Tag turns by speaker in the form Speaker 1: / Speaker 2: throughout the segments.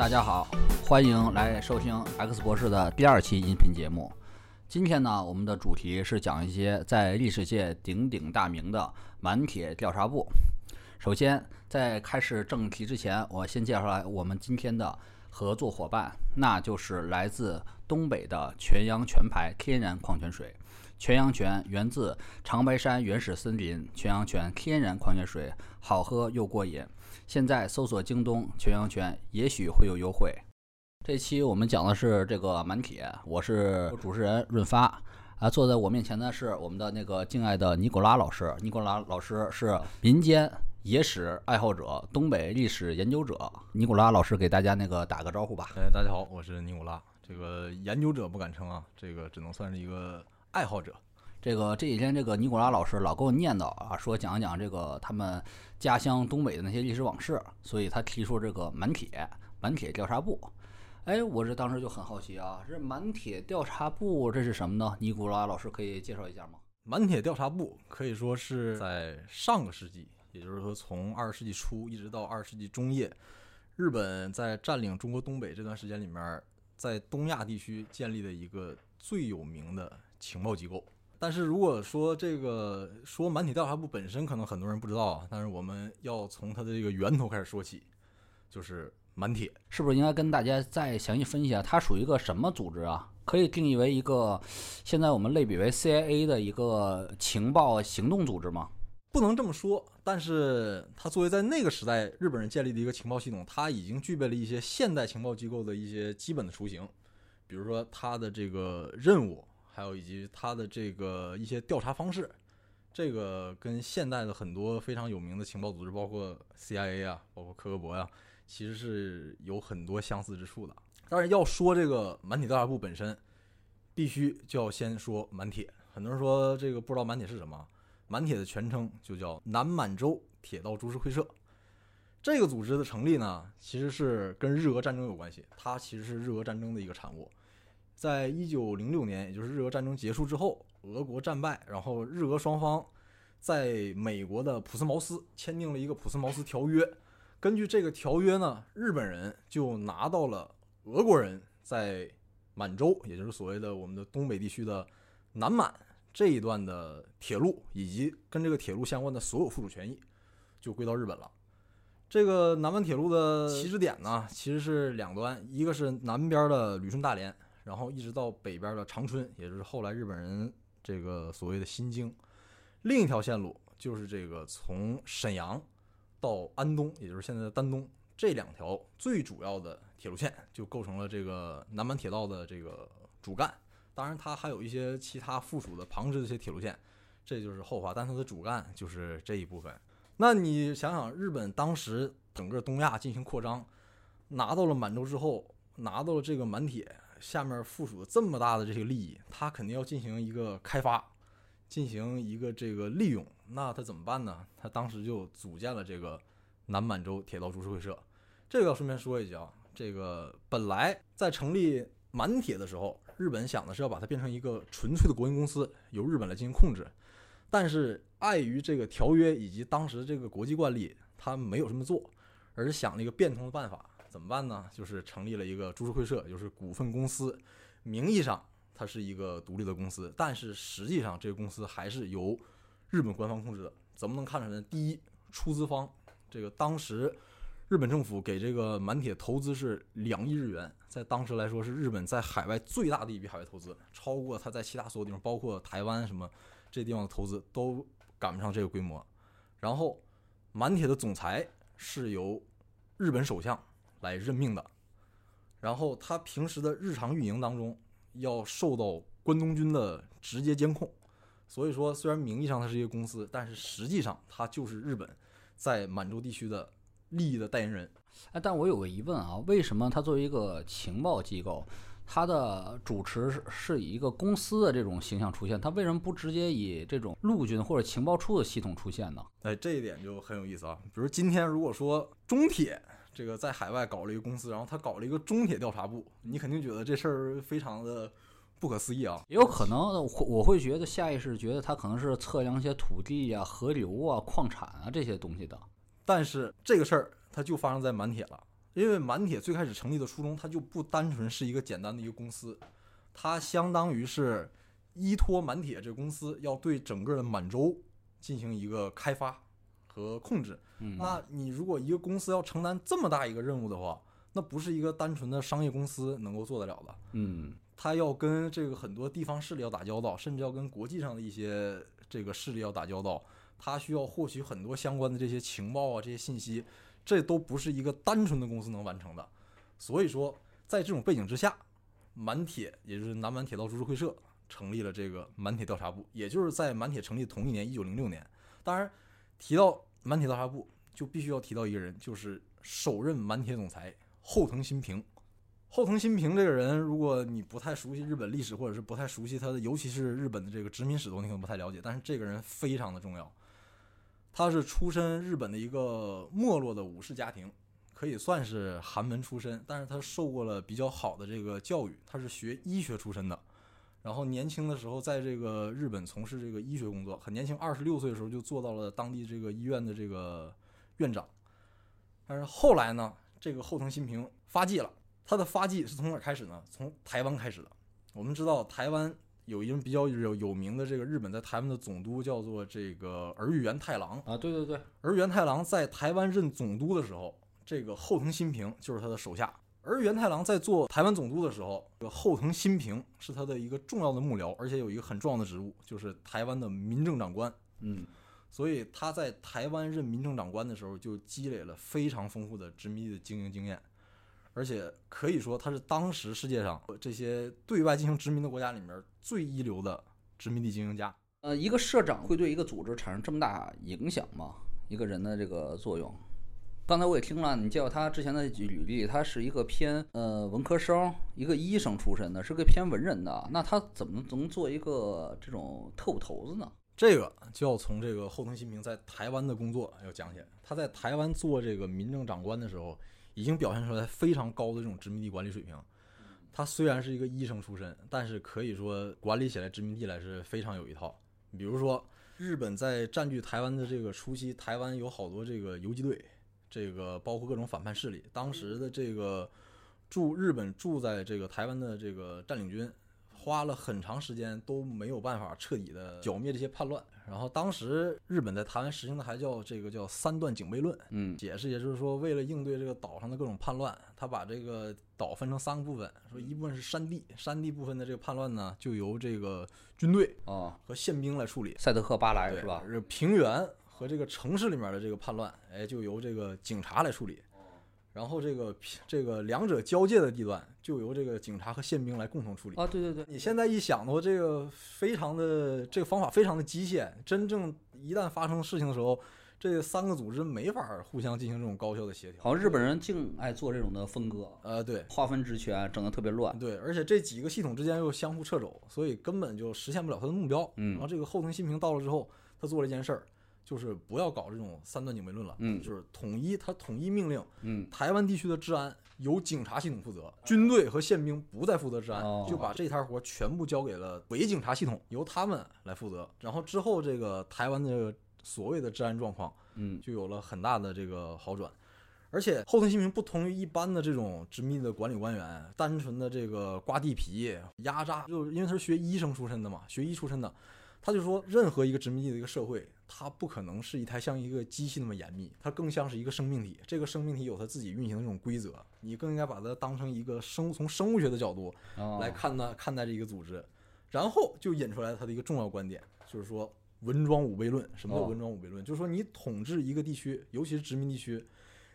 Speaker 1: 大家好，欢迎来收听 X 博士的第二期音频节目。今天呢，我们的主题是讲一些在历史界鼎鼎大名的满铁调查部。首先，在开始正题之前，我先介绍来我们今天的合作伙伴，那就是来自东北的全阳泉牌天然矿泉水。全阳泉源自长白山原始森林，全阳泉天然矿泉水好喝又过瘾。现在搜索京东全阳泉，也许会有优惠。这期我们讲的是这个满铁，我是主持人润发啊，坐在我面前的是我们的那个敬爱的尼古拉老师。尼古拉老师是民间野史爱好者，东北历史研究者。尼古拉老师给大家那个打个招呼吧。
Speaker 2: 哎，大家好，我是尼古拉。这个研究者不敢称啊，这个只能算是一个爱好者。
Speaker 1: 这个这几天，这个尼古拉老师老给我念叨啊，说讲一讲这个他们家乡东北的那些历史往事，所以他提出这个满铁满铁调查部。哎，我这当时就很好奇啊，这满铁调查部这是什么呢？尼古拉老师可以介绍一下吗？
Speaker 2: 满铁调查部可以说是在上个世纪，也就是说从二十世纪初一直到二十世纪中叶，日本在占领中国东北这段时间里面，在东亚地区建立的一个最有名的情报机构。但是如果说这个说满铁调查部本身，可能很多人不知道啊。但是我们要从它的这个源头开始说起，就是满铁，
Speaker 1: 是不是应该跟大家再详细分析下，它属于一个什么组织啊？可以定义为一个现在我们类比为 CIA 的一个情报行动组织吗？
Speaker 2: 不能这么说，但是它作为在那个时代日本人建立的一个情报系统，它已经具备了一些现代情报机构的一些基本的雏形，比如说它的这个任务。还有以及它的这个一些调查方式，这个跟现代的很多非常有名的情报组织，包括 CIA 啊，包括科格博呀，其实是有很多相似之处的。当然，要说这个满铁调查部本身，必须就要先说满铁。很多人说这个不知道满铁是什么，满铁的全称就叫南满洲铁道株式会社。这个组织的成立呢，其实是跟日俄战争有关系，它其实是日俄战争的一个产物。在一九零六年，也就是日俄战争结束之后，俄国战败，然后日俄双方在美国的普斯茅斯签订了一个普斯茅斯条约。根据这个条约呢，日本人就拿到了俄国人在满洲，也就是所谓的我们的东北地区的南满这一段的铁路，以及跟这个铁路相关的所有附属权益，就归到日本了。这个南满铁路的起止点呢，其实是两端，一个是南边的旅顺大连。然后一直到北边的长春，也就是后来日本人这个所谓的新京。另一条线路就是这个从沈阳到安东，也就是现在的丹东，这两条最主要的铁路线就构成了这个南满铁道的这个主干。当然，它还有一些其他附属的旁支的一些铁路线，这就是后话。但它的主干就是这一部分。那你想想，日本当时整个东亚进行扩张，拿到了满洲之后，拿到了这个满铁。下面附属这么大的这些利益，他肯定要进行一个开发，进行一个这个利用。那他怎么办呢？他当时就组建了这个南满洲铁道株式会社。这个要顺便说一句啊，这个本来在成立满铁的时候，日本想的是要把它变成一个纯粹的国营公司，由日本来进行控制。但是碍于这个条约以及当时这个国际惯例，他没有这么做，而是想了一个变通的办法。怎么办呢？就是成立了一个株式会社，就是股份公司，名义上它是一个独立的公司，但是实际上这个公司还是由日本官方控制的。怎么能看出来呢？第一，出资方，这个当时日本政府给这个满铁投资是两亿日元，在当时来说是日本在海外最大的一笔海外投资，超过他在其他所有地方，包括台湾什么这地方的投资都赶不上这个规模。然后满铁的总裁是由日本首相。来任命的，然后他平时的日常运营当中要受到关东军的直接监控，所以说虽然名义上它是一个公司，但是实际上它就是日本在满洲地区的利益的代言人。
Speaker 1: 哎，但我有个疑问啊，为什么它作为一个情报机构，它的主持是是以一个公司的这种形象出现，它为什么不直接以这种陆军或者情报处的系统出现呢？
Speaker 2: 哎，这一点就很有意思啊。比如今天如果说中铁。这个在海外搞了一个公司，然后他搞了一个中铁调查部，你肯定觉得这事儿非常的不可思议啊！
Speaker 1: 也有可能，我会觉得下意识觉得他可能是测量一些土地啊、河流啊、矿产啊这些东西的。
Speaker 2: 但是这个事儿它就发生在满铁了。因为满铁最开始成立的初衷，它就不单纯是一个简单的一个公司，它相当于是依托满铁这个公司要对整个的满洲进行一个开发和控制。
Speaker 1: 嗯，
Speaker 2: 那你如果一个公司要承担这么大一个任务的话，那不是一个单纯的商业公司能够做得了的。
Speaker 1: 嗯
Speaker 2: 他要跟这个很多地方势力要打交道，甚至要跟国际上的一些这个势力要打交道，他需要获取很多相关的这些情报啊、这些信息，这都不是一个单纯的公司能完成的。所以说，在这种背景之下，满铁也就是南满铁道株式会社成立了这个满铁调查部，也就是在满铁成立同一年，一九零六年。当然，提到满铁调查部，就必须要提到一个人，就是首任满铁总裁后藤新平。后藤新平这个人，如果你不太熟悉日本历史，或者是不太熟悉他的，尤其是日本的这个殖民史的话，你可能不太了解。但是这个人非常的重要，他是出身日本的一个没落的武士家庭，可以算是寒门出身，但是他受过了比较好的这个教育，他是学医学出身的。然后年轻的时候在这个日本从事这个医学工作，很年轻，二十六岁的时候就做到了当地这个医院的这个院长。但是后来呢，这个后藤新平发迹了。他的发迹是从哪儿开始呢？从台湾开始的。我们知道台湾有一人比较有有名的这个日本在台湾的总督叫做这个儿玉源太郎。
Speaker 1: 啊，对对对，
Speaker 2: 儿玉源太郎在台湾任总督的时候，这个后藤新平就是他的手下。而源太郎在做台湾总督的时候，这个后藤新平是他的一个重要的幕僚，而且有一个很重要的职务，就是台湾的民政长官。
Speaker 1: 嗯
Speaker 2: 所以他在台湾任民政长官的时候，就积累了非常丰富的殖民地的经营经验，而且可以说他是当时世界上这些对外进行殖民的国家里面最一流的殖民地经营家。
Speaker 1: 呃，一个社长会对一个组织产生这么大影响吗？一个人的这个作用？刚才我也听了你介绍他之前的履历，他是一个偏呃文科生，一个医生出身的，是个偏文人的。那他怎么能做一个这种特务头子呢？
Speaker 2: 这个就要从这个后藤新平在台湾的工作要讲起来。他在台湾做这个民政长官的时候，已经表现出来非常高的这种殖民地管理水平。他虽然是一个医生出身，但是可以说管理起来殖民地来是非常有一套。比如说，日本在占据台湾的这个初期，台湾有好多这个游击队，这个包括各种反叛势力。当时的这个驻日本驻在这个台湾的这个占领军，花了很长时间都没有办法彻底的剿灭这些叛乱。然后当时日本在台湾实行的还叫这个叫三段警备论，
Speaker 1: 嗯
Speaker 2: 解释也就是说，为了应对这个岛上的各种叛乱，他把这个岛分成三个部分，说一部分是山地，山地部分的这个叛乱呢，就由这个军队
Speaker 1: 啊，
Speaker 2: 和宪兵来处理，
Speaker 1: 赛德克巴莱是吧？
Speaker 2: 是平原和这个城市里面的这个叛乱，哎，就由这个警察来处理。然后这个这个两者交界的地段，就由这个警察和宪兵来共同处理。
Speaker 1: 啊，对对对，
Speaker 2: 你现在一想的话，这个非常的这个方法非常的机械，真正一旦发生事情的时候，这三个组织没法互相进行这种高效的协调。
Speaker 1: 好像日本人净爱做这种的分割，
Speaker 2: 呃，对
Speaker 1: 划分职权，整的特别乱。
Speaker 2: 对，而且这几个系统之间又相互掣肘，所以根本就实现不了他的目标。
Speaker 1: 嗯
Speaker 2: 然后这个后藤新平到了之后，他做了一件事儿，就是不要搞这种三段警备论了，
Speaker 1: 嗯
Speaker 2: 就是统一，他统一命令
Speaker 1: 嗯
Speaker 2: 台湾地区的治安由警察系统负责，军队和宪兵不再负责治安，
Speaker 1: 哦
Speaker 2: 就把这摊活全部交给了伪警察系统，由他们来负责。然后之后，这个台湾的所谓的治安状况
Speaker 1: 嗯
Speaker 2: 就有了很大的这个好转。而且后藤新平不同于一般的这种殖民地的管理官员，单纯的这个刮地皮、压榨，就是因为他是学医生出身的嘛，学医出身的，他就说，任何一个殖民地的一个社会，它不可能是一台像一个机器那么严密，它更像是一个生命体。这个生命体有它自己运行的这种规则，你更应该把它当成一个生物，从生物学的角度
Speaker 1: 哦
Speaker 2: 来看待看待这一个组织，然后就引出来它的一个重要观点，就是说文装武备论。什么叫
Speaker 1: 哦
Speaker 2: 文装武备论？就是说你统治一个地区，尤其是殖民地区，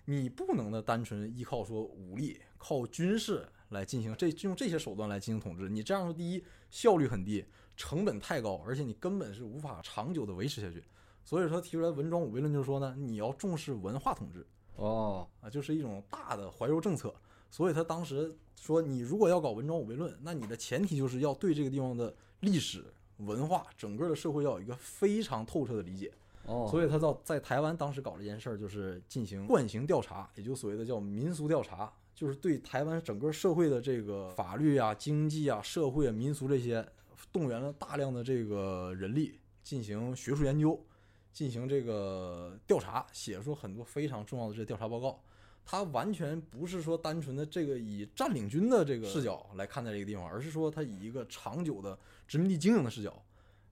Speaker 2: 你不能的单纯依靠说武力、靠军事来进行这用这些手段来进行统治。你这样说，第一效率很低，成本太高，而且你根本是无法长久的维持下去。所以说提出来文庄武备论，就是说呢，你要重视文化统治。
Speaker 1: 哦
Speaker 2: 啊，就是一种大的怀柔政策。所以他当时说，你如果要搞文庄武备论，那你的前提就是要对这个地方的历史文化、整个的社会要有一个非常透彻的理解。
Speaker 1: 哦，
Speaker 2: 所以他到在台湾当时搞这件事儿，就是进行惯行调查，也就所谓的叫民俗调查，就是对台湾整个社会的这个法律啊、经济啊、社会啊、民俗这些，动员了大量的这个人力进行学术研究，进行这个调查，写出很多非常重要的这调查报告。他完全不是说单纯的这个以占领军的这个视角来看待这个地方，而是说他以一个长久的殖民地经营的视角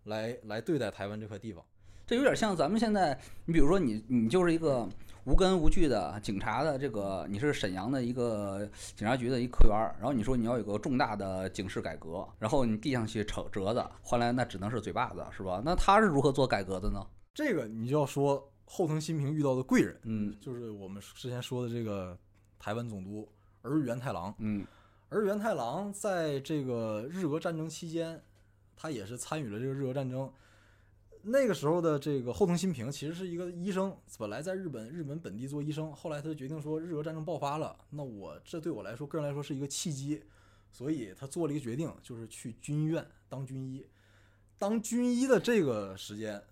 Speaker 2: 来来对待台湾这块地方。
Speaker 1: 这有点像咱们现在，你比如说你你就是一个无根无据的警察的这个，你是沈阳的一个警察局的一科员，然后你说你要有个重大的警示改革，然后你递上去扯折子，换来那只能是嘴巴子，是吧？那他是如何做改革的呢？
Speaker 2: 这个你就要说后藤新平遇到的贵人，
Speaker 1: 嗯
Speaker 2: 就是我们之前说的这个台湾总督儿元太郎。
Speaker 1: 嗯
Speaker 2: 而元太郎在这个日俄战争期间，他也是参与了这个日俄战争。那个时候的这个后藤新平其实是一个医生，本来在日本日本本地做医生，后来他就决定说日俄战争爆发了，那我这对我来说个人来说是一个契机，所以他做了一个决定，就是去军医院当军医。当军医的这个时间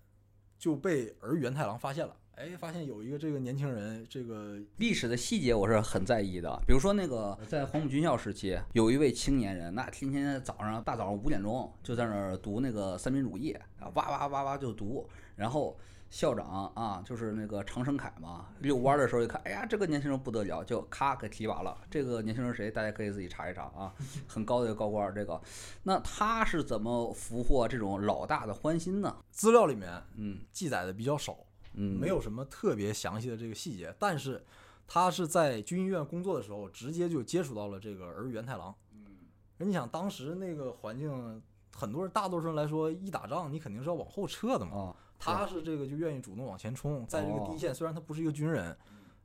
Speaker 2: 就被儿元太郎发现了，哎，发现有一个这个年轻人，这个
Speaker 1: 历史的细节我是很在意的，比如说那个在黄埔军校时期，有一位青年人，那天天早上大早上五点钟就在那儿读那个三民主义啊，哇哇哇哇就读，然后校长啊就是那个常胜凯嘛，遛弯儿的时候一看，哎呀这个年轻人不得了，就咔给提拔了。这个年轻人谁？大家可以自己查一查啊，很高的一个高官儿。这个，那他是怎么俘获这种老大的欢心呢？
Speaker 2: 资料里面
Speaker 1: 嗯
Speaker 2: 记载的比较少，
Speaker 1: 嗯，
Speaker 2: 没有什么特别详细的这个细节，但是他是在军医院工作的时候，直接就接触到了这个儿元太郎。嗯，你想当时那个环境，很多人大多数人来说，一打仗你肯定是要往后撤的嘛。
Speaker 1: 哦，
Speaker 2: 他是这个就愿意主动往前冲，在这个第一线，虽然他不是一个军人，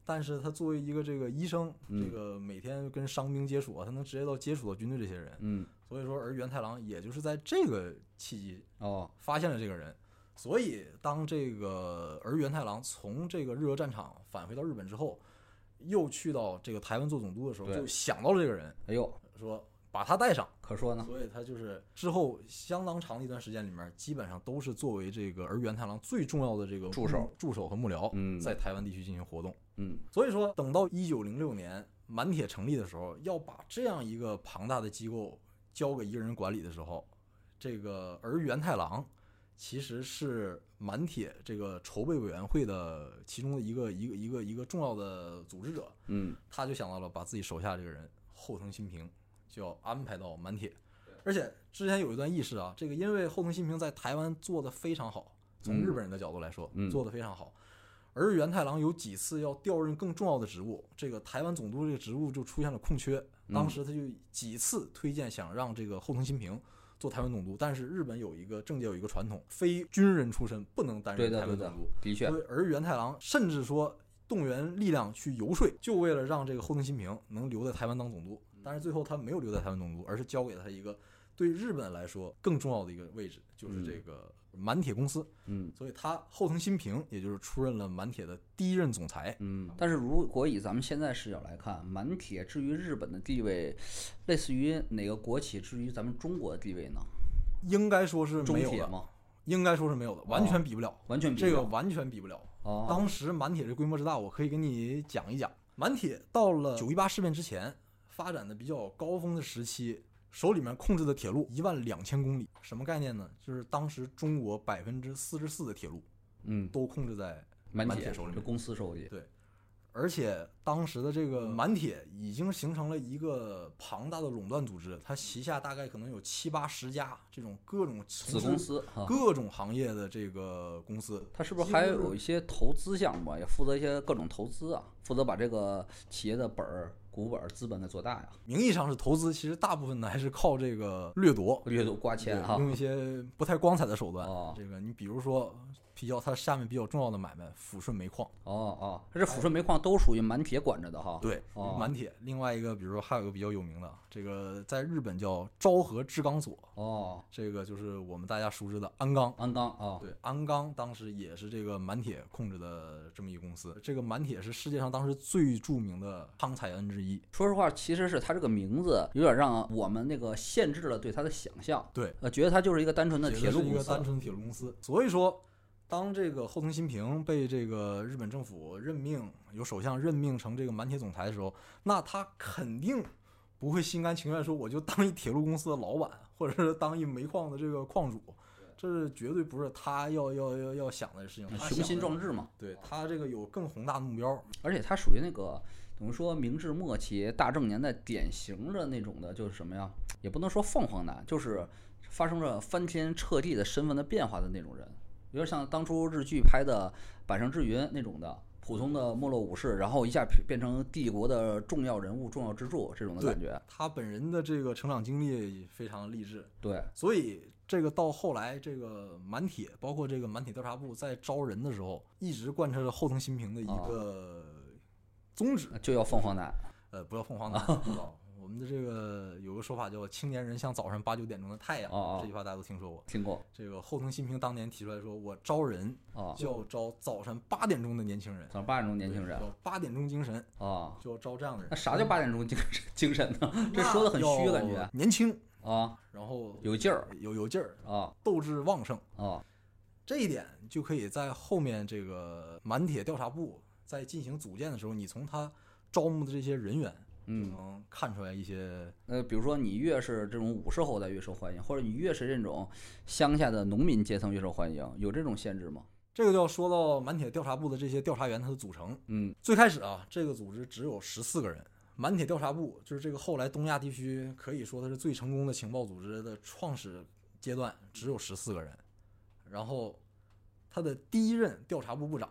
Speaker 2: 但是他作为一个这个医生，
Speaker 1: 嗯。
Speaker 2: 这个每天跟伤兵接触啊，他能直接到接触到军队这些人，
Speaker 1: 嗯。
Speaker 2: 所以说而源太郎也就是在这个契机
Speaker 1: 哦。
Speaker 2: 发现了这个人。所以，当这个而源太郎从这个日俄战场返回到日本之后，又去到这个台湾做总督的时候，就想到了这个人，
Speaker 1: 哎呦，
Speaker 2: 说把他带上。
Speaker 1: 可说呢，
Speaker 2: 所以他就是之后相当长的一段时间里面，基本上都是作为这个儿元太郎最重要的这个
Speaker 1: 助手、
Speaker 2: 助手和幕僚，
Speaker 1: 嗯
Speaker 2: 在台湾地区进行活动。
Speaker 1: 嗯
Speaker 2: 所以说，等到一九零六年满铁成立的时候，要把这样一个庞大的机构交给一个人管理的时候，这个儿元太郎其实是满铁这个筹备委员会的其中的一个一个一个一个重要的组织者，
Speaker 1: 嗯
Speaker 2: 他就想到了把自己手下这个人后藤新平就要安排到满铁，而且之前有一段轶事啊，这个因为后藤新平在台湾做的非常好，从日本人的角度来说，
Speaker 1: 嗯
Speaker 2: 做的非常好。而源太郎有几次要调任更重要的职务，这个台湾总督这个职务就出现了空缺。
Speaker 1: 嗯
Speaker 2: 当时他就几次推荐想让这个后藤新平做台湾总督，但是日本有一个政界有一个传统，非军人出身不能担任台湾总督。
Speaker 1: 的确，
Speaker 2: 而源太郎甚至说动员力量去游说，就为了让这个后藤新平能留在台湾当总督。但是最后他没有留在台湾总督，而是交给他一个对日本来说更重要的一个位置，就是这个满铁公司。
Speaker 1: 嗯
Speaker 2: 所以他后藤新平也就是出任了满铁的第一任总裁。
Speaker 1: 嗯，但是如果以咱们现在视角来看，满铁至于日本的地位，类似于哪个国企至于咱们中国的地位呢？
Speaker 2: 应该说是
Speaker 1: 中
Speaker 2: 没有的，
Speaker 1: 铁吗？
Speaker 2: 应该说是没有的，完全比不了。
Speaker 1: 完全比不了
Speaker 2: 这个完全比不了。
Speaker 1: 哦，
Speaker 2: 当时满铁这规模之大，我可以给你讲一讲。满铁到了九一八事变之前，发展的比较高峰的时期，手里面控制的铁路一万两千公里，什么概念呢？就是当时中国百分之四十四的铁路
Speaker 1: 嗯，
Speaker 2: 都控制在
Speaker 1: 满铁
Speaker 2: 手里面
Speaker 1: 公司手里，对
Speaker 2: 而且当时的这个满铁已经形成了一个庞大的垄断组织，它旗下大概可能有七八十家这种各种
Speaker 1: 子公司哈。
Speaker 2: 各种行业的这个公司。
Speaker 1: 它是不是还有一些投资项目啊？也负责一些各种投资啊？负责把这个企业的本儿、股本、资本的做大呀？
Speaker 2: 名义上是投资，其实大部分呢还是靠这个掠夺，
Speaker 1: 掠夺刮钱哈？
Speaker 2: 用一些不太光彩的手段。
Speaker 1: 哦
Speaker 2: 这个你比如说比较它下面比较重要的买卖，抚顺煤矿，
Speaker 1: 哦哦，这抚顺煤矿都属于满铁管着的哈？
Speaker 2: 对，
Speaker 1: 哦
Speaker 2: 满铁。另外一个，比如说还有一个比较有名的，这个在日本叫昭和制钢所，
Speaker 1: 哦，
Speaker 2: 这个就是我们大家熟知的鞍钢。
Speaker 1: 鞍钢啊，
Speaker 2: 对，鞍钢当时也是这个满铁控制的这么一个公司。这个满铁是世界上当时最著名的康采恩之一。
Speaker 1: 说实话，其实是它这个名字有点让我们那个限制了对它的想象，
Speaker 2: 对，
Speaker 1: 呃，觉得它就是一个单纯的
Speaker 2: 觉得是一
Speaker 1: 铁路公司。
Speaker 2: 个单纯的铁路公司。所以说，当这个后藤新平被这个日本政府任命，由首相任命成这个满铁总裁的时候，那他肯定不会心甘情愿说我就当一铁路公司的老板，或者是当一煤矿的这个矿主。这是绝对不是他要要要要想的事情，
Speaker 1: 雄心壮志嘛，
Speaker 2: 对他这个有更宏大的目标，
Speaker 1: 而且他属于那个等于说明治末期大正年代典型的那种的，就是什么呀？也不能说凤凰男，就是发生了翻天彻地的身份的变化的那种人，有点像当初日剧拍的板上之云那种的。普通的没落武士，然后一下变成帝国的重要人物、重要支柱，这种的感觉。
Speaker 2: 他本人的这个成长经历非常励志。
Speaker 1: 对，
Speaker 2: 所以这个到后来，这个满铁，包括这个满铁调查部在招人的时候，一直贯彻着后藤新平的一个宗旨，
Speaker 1: 就要凤凰男。
Speaker 2: 呃，不要凤凰 男。我们的这个有个说法叫“青年人像早上八九点钟的太阳”，这句话大家都听说过。
Speaker 1: 听过。
Speaker 2: 这个后藤新平当年提出来说：“我招人就要招早上八点钟的年轻人。”
Speaker 1: 早上八点钟年轻人，
Speaker 2: 八点钟精神
Speaker 1: 啊，
Speaker 2: 就要招这样的人。
Speaker 1: 那啥叫八点钟精神 精神呢？这说的很虚，感觉
Speaker 2: 年轻
Speaker 1: 啊，
Speaker 2: 然后
Speaker 1: 有劲儿，
Speaker 2: 有有劲儿
Speaker 1: 啊，
Speaker 2: 斗志旺盛
Speaker 1: 啊。
Speaker 2: 这一点就可以在后面这个满铁调查部在进行组建的时候，你从他招募的这些人员。
Speaker 1: 嗯，
Speaker 2: 能看出来一些。
Speaker 1: 呃，比如说你越是这种武士后代越受欢迎，或者你越是这种乡下的农民阶层越受欢迎，有这种限制吗？
Speaker 2: 这个就要说到满铁调查部的这些调查员他的组成。
Speaker 1: 嗯，
Speaker 2: 最开始啊，这个组织只有十四个人。满铁调查部就是这个后来东亚地区可以说它是最成功的情报组织的创始阶段，只有十四个人。然后他的第一任调查部部长。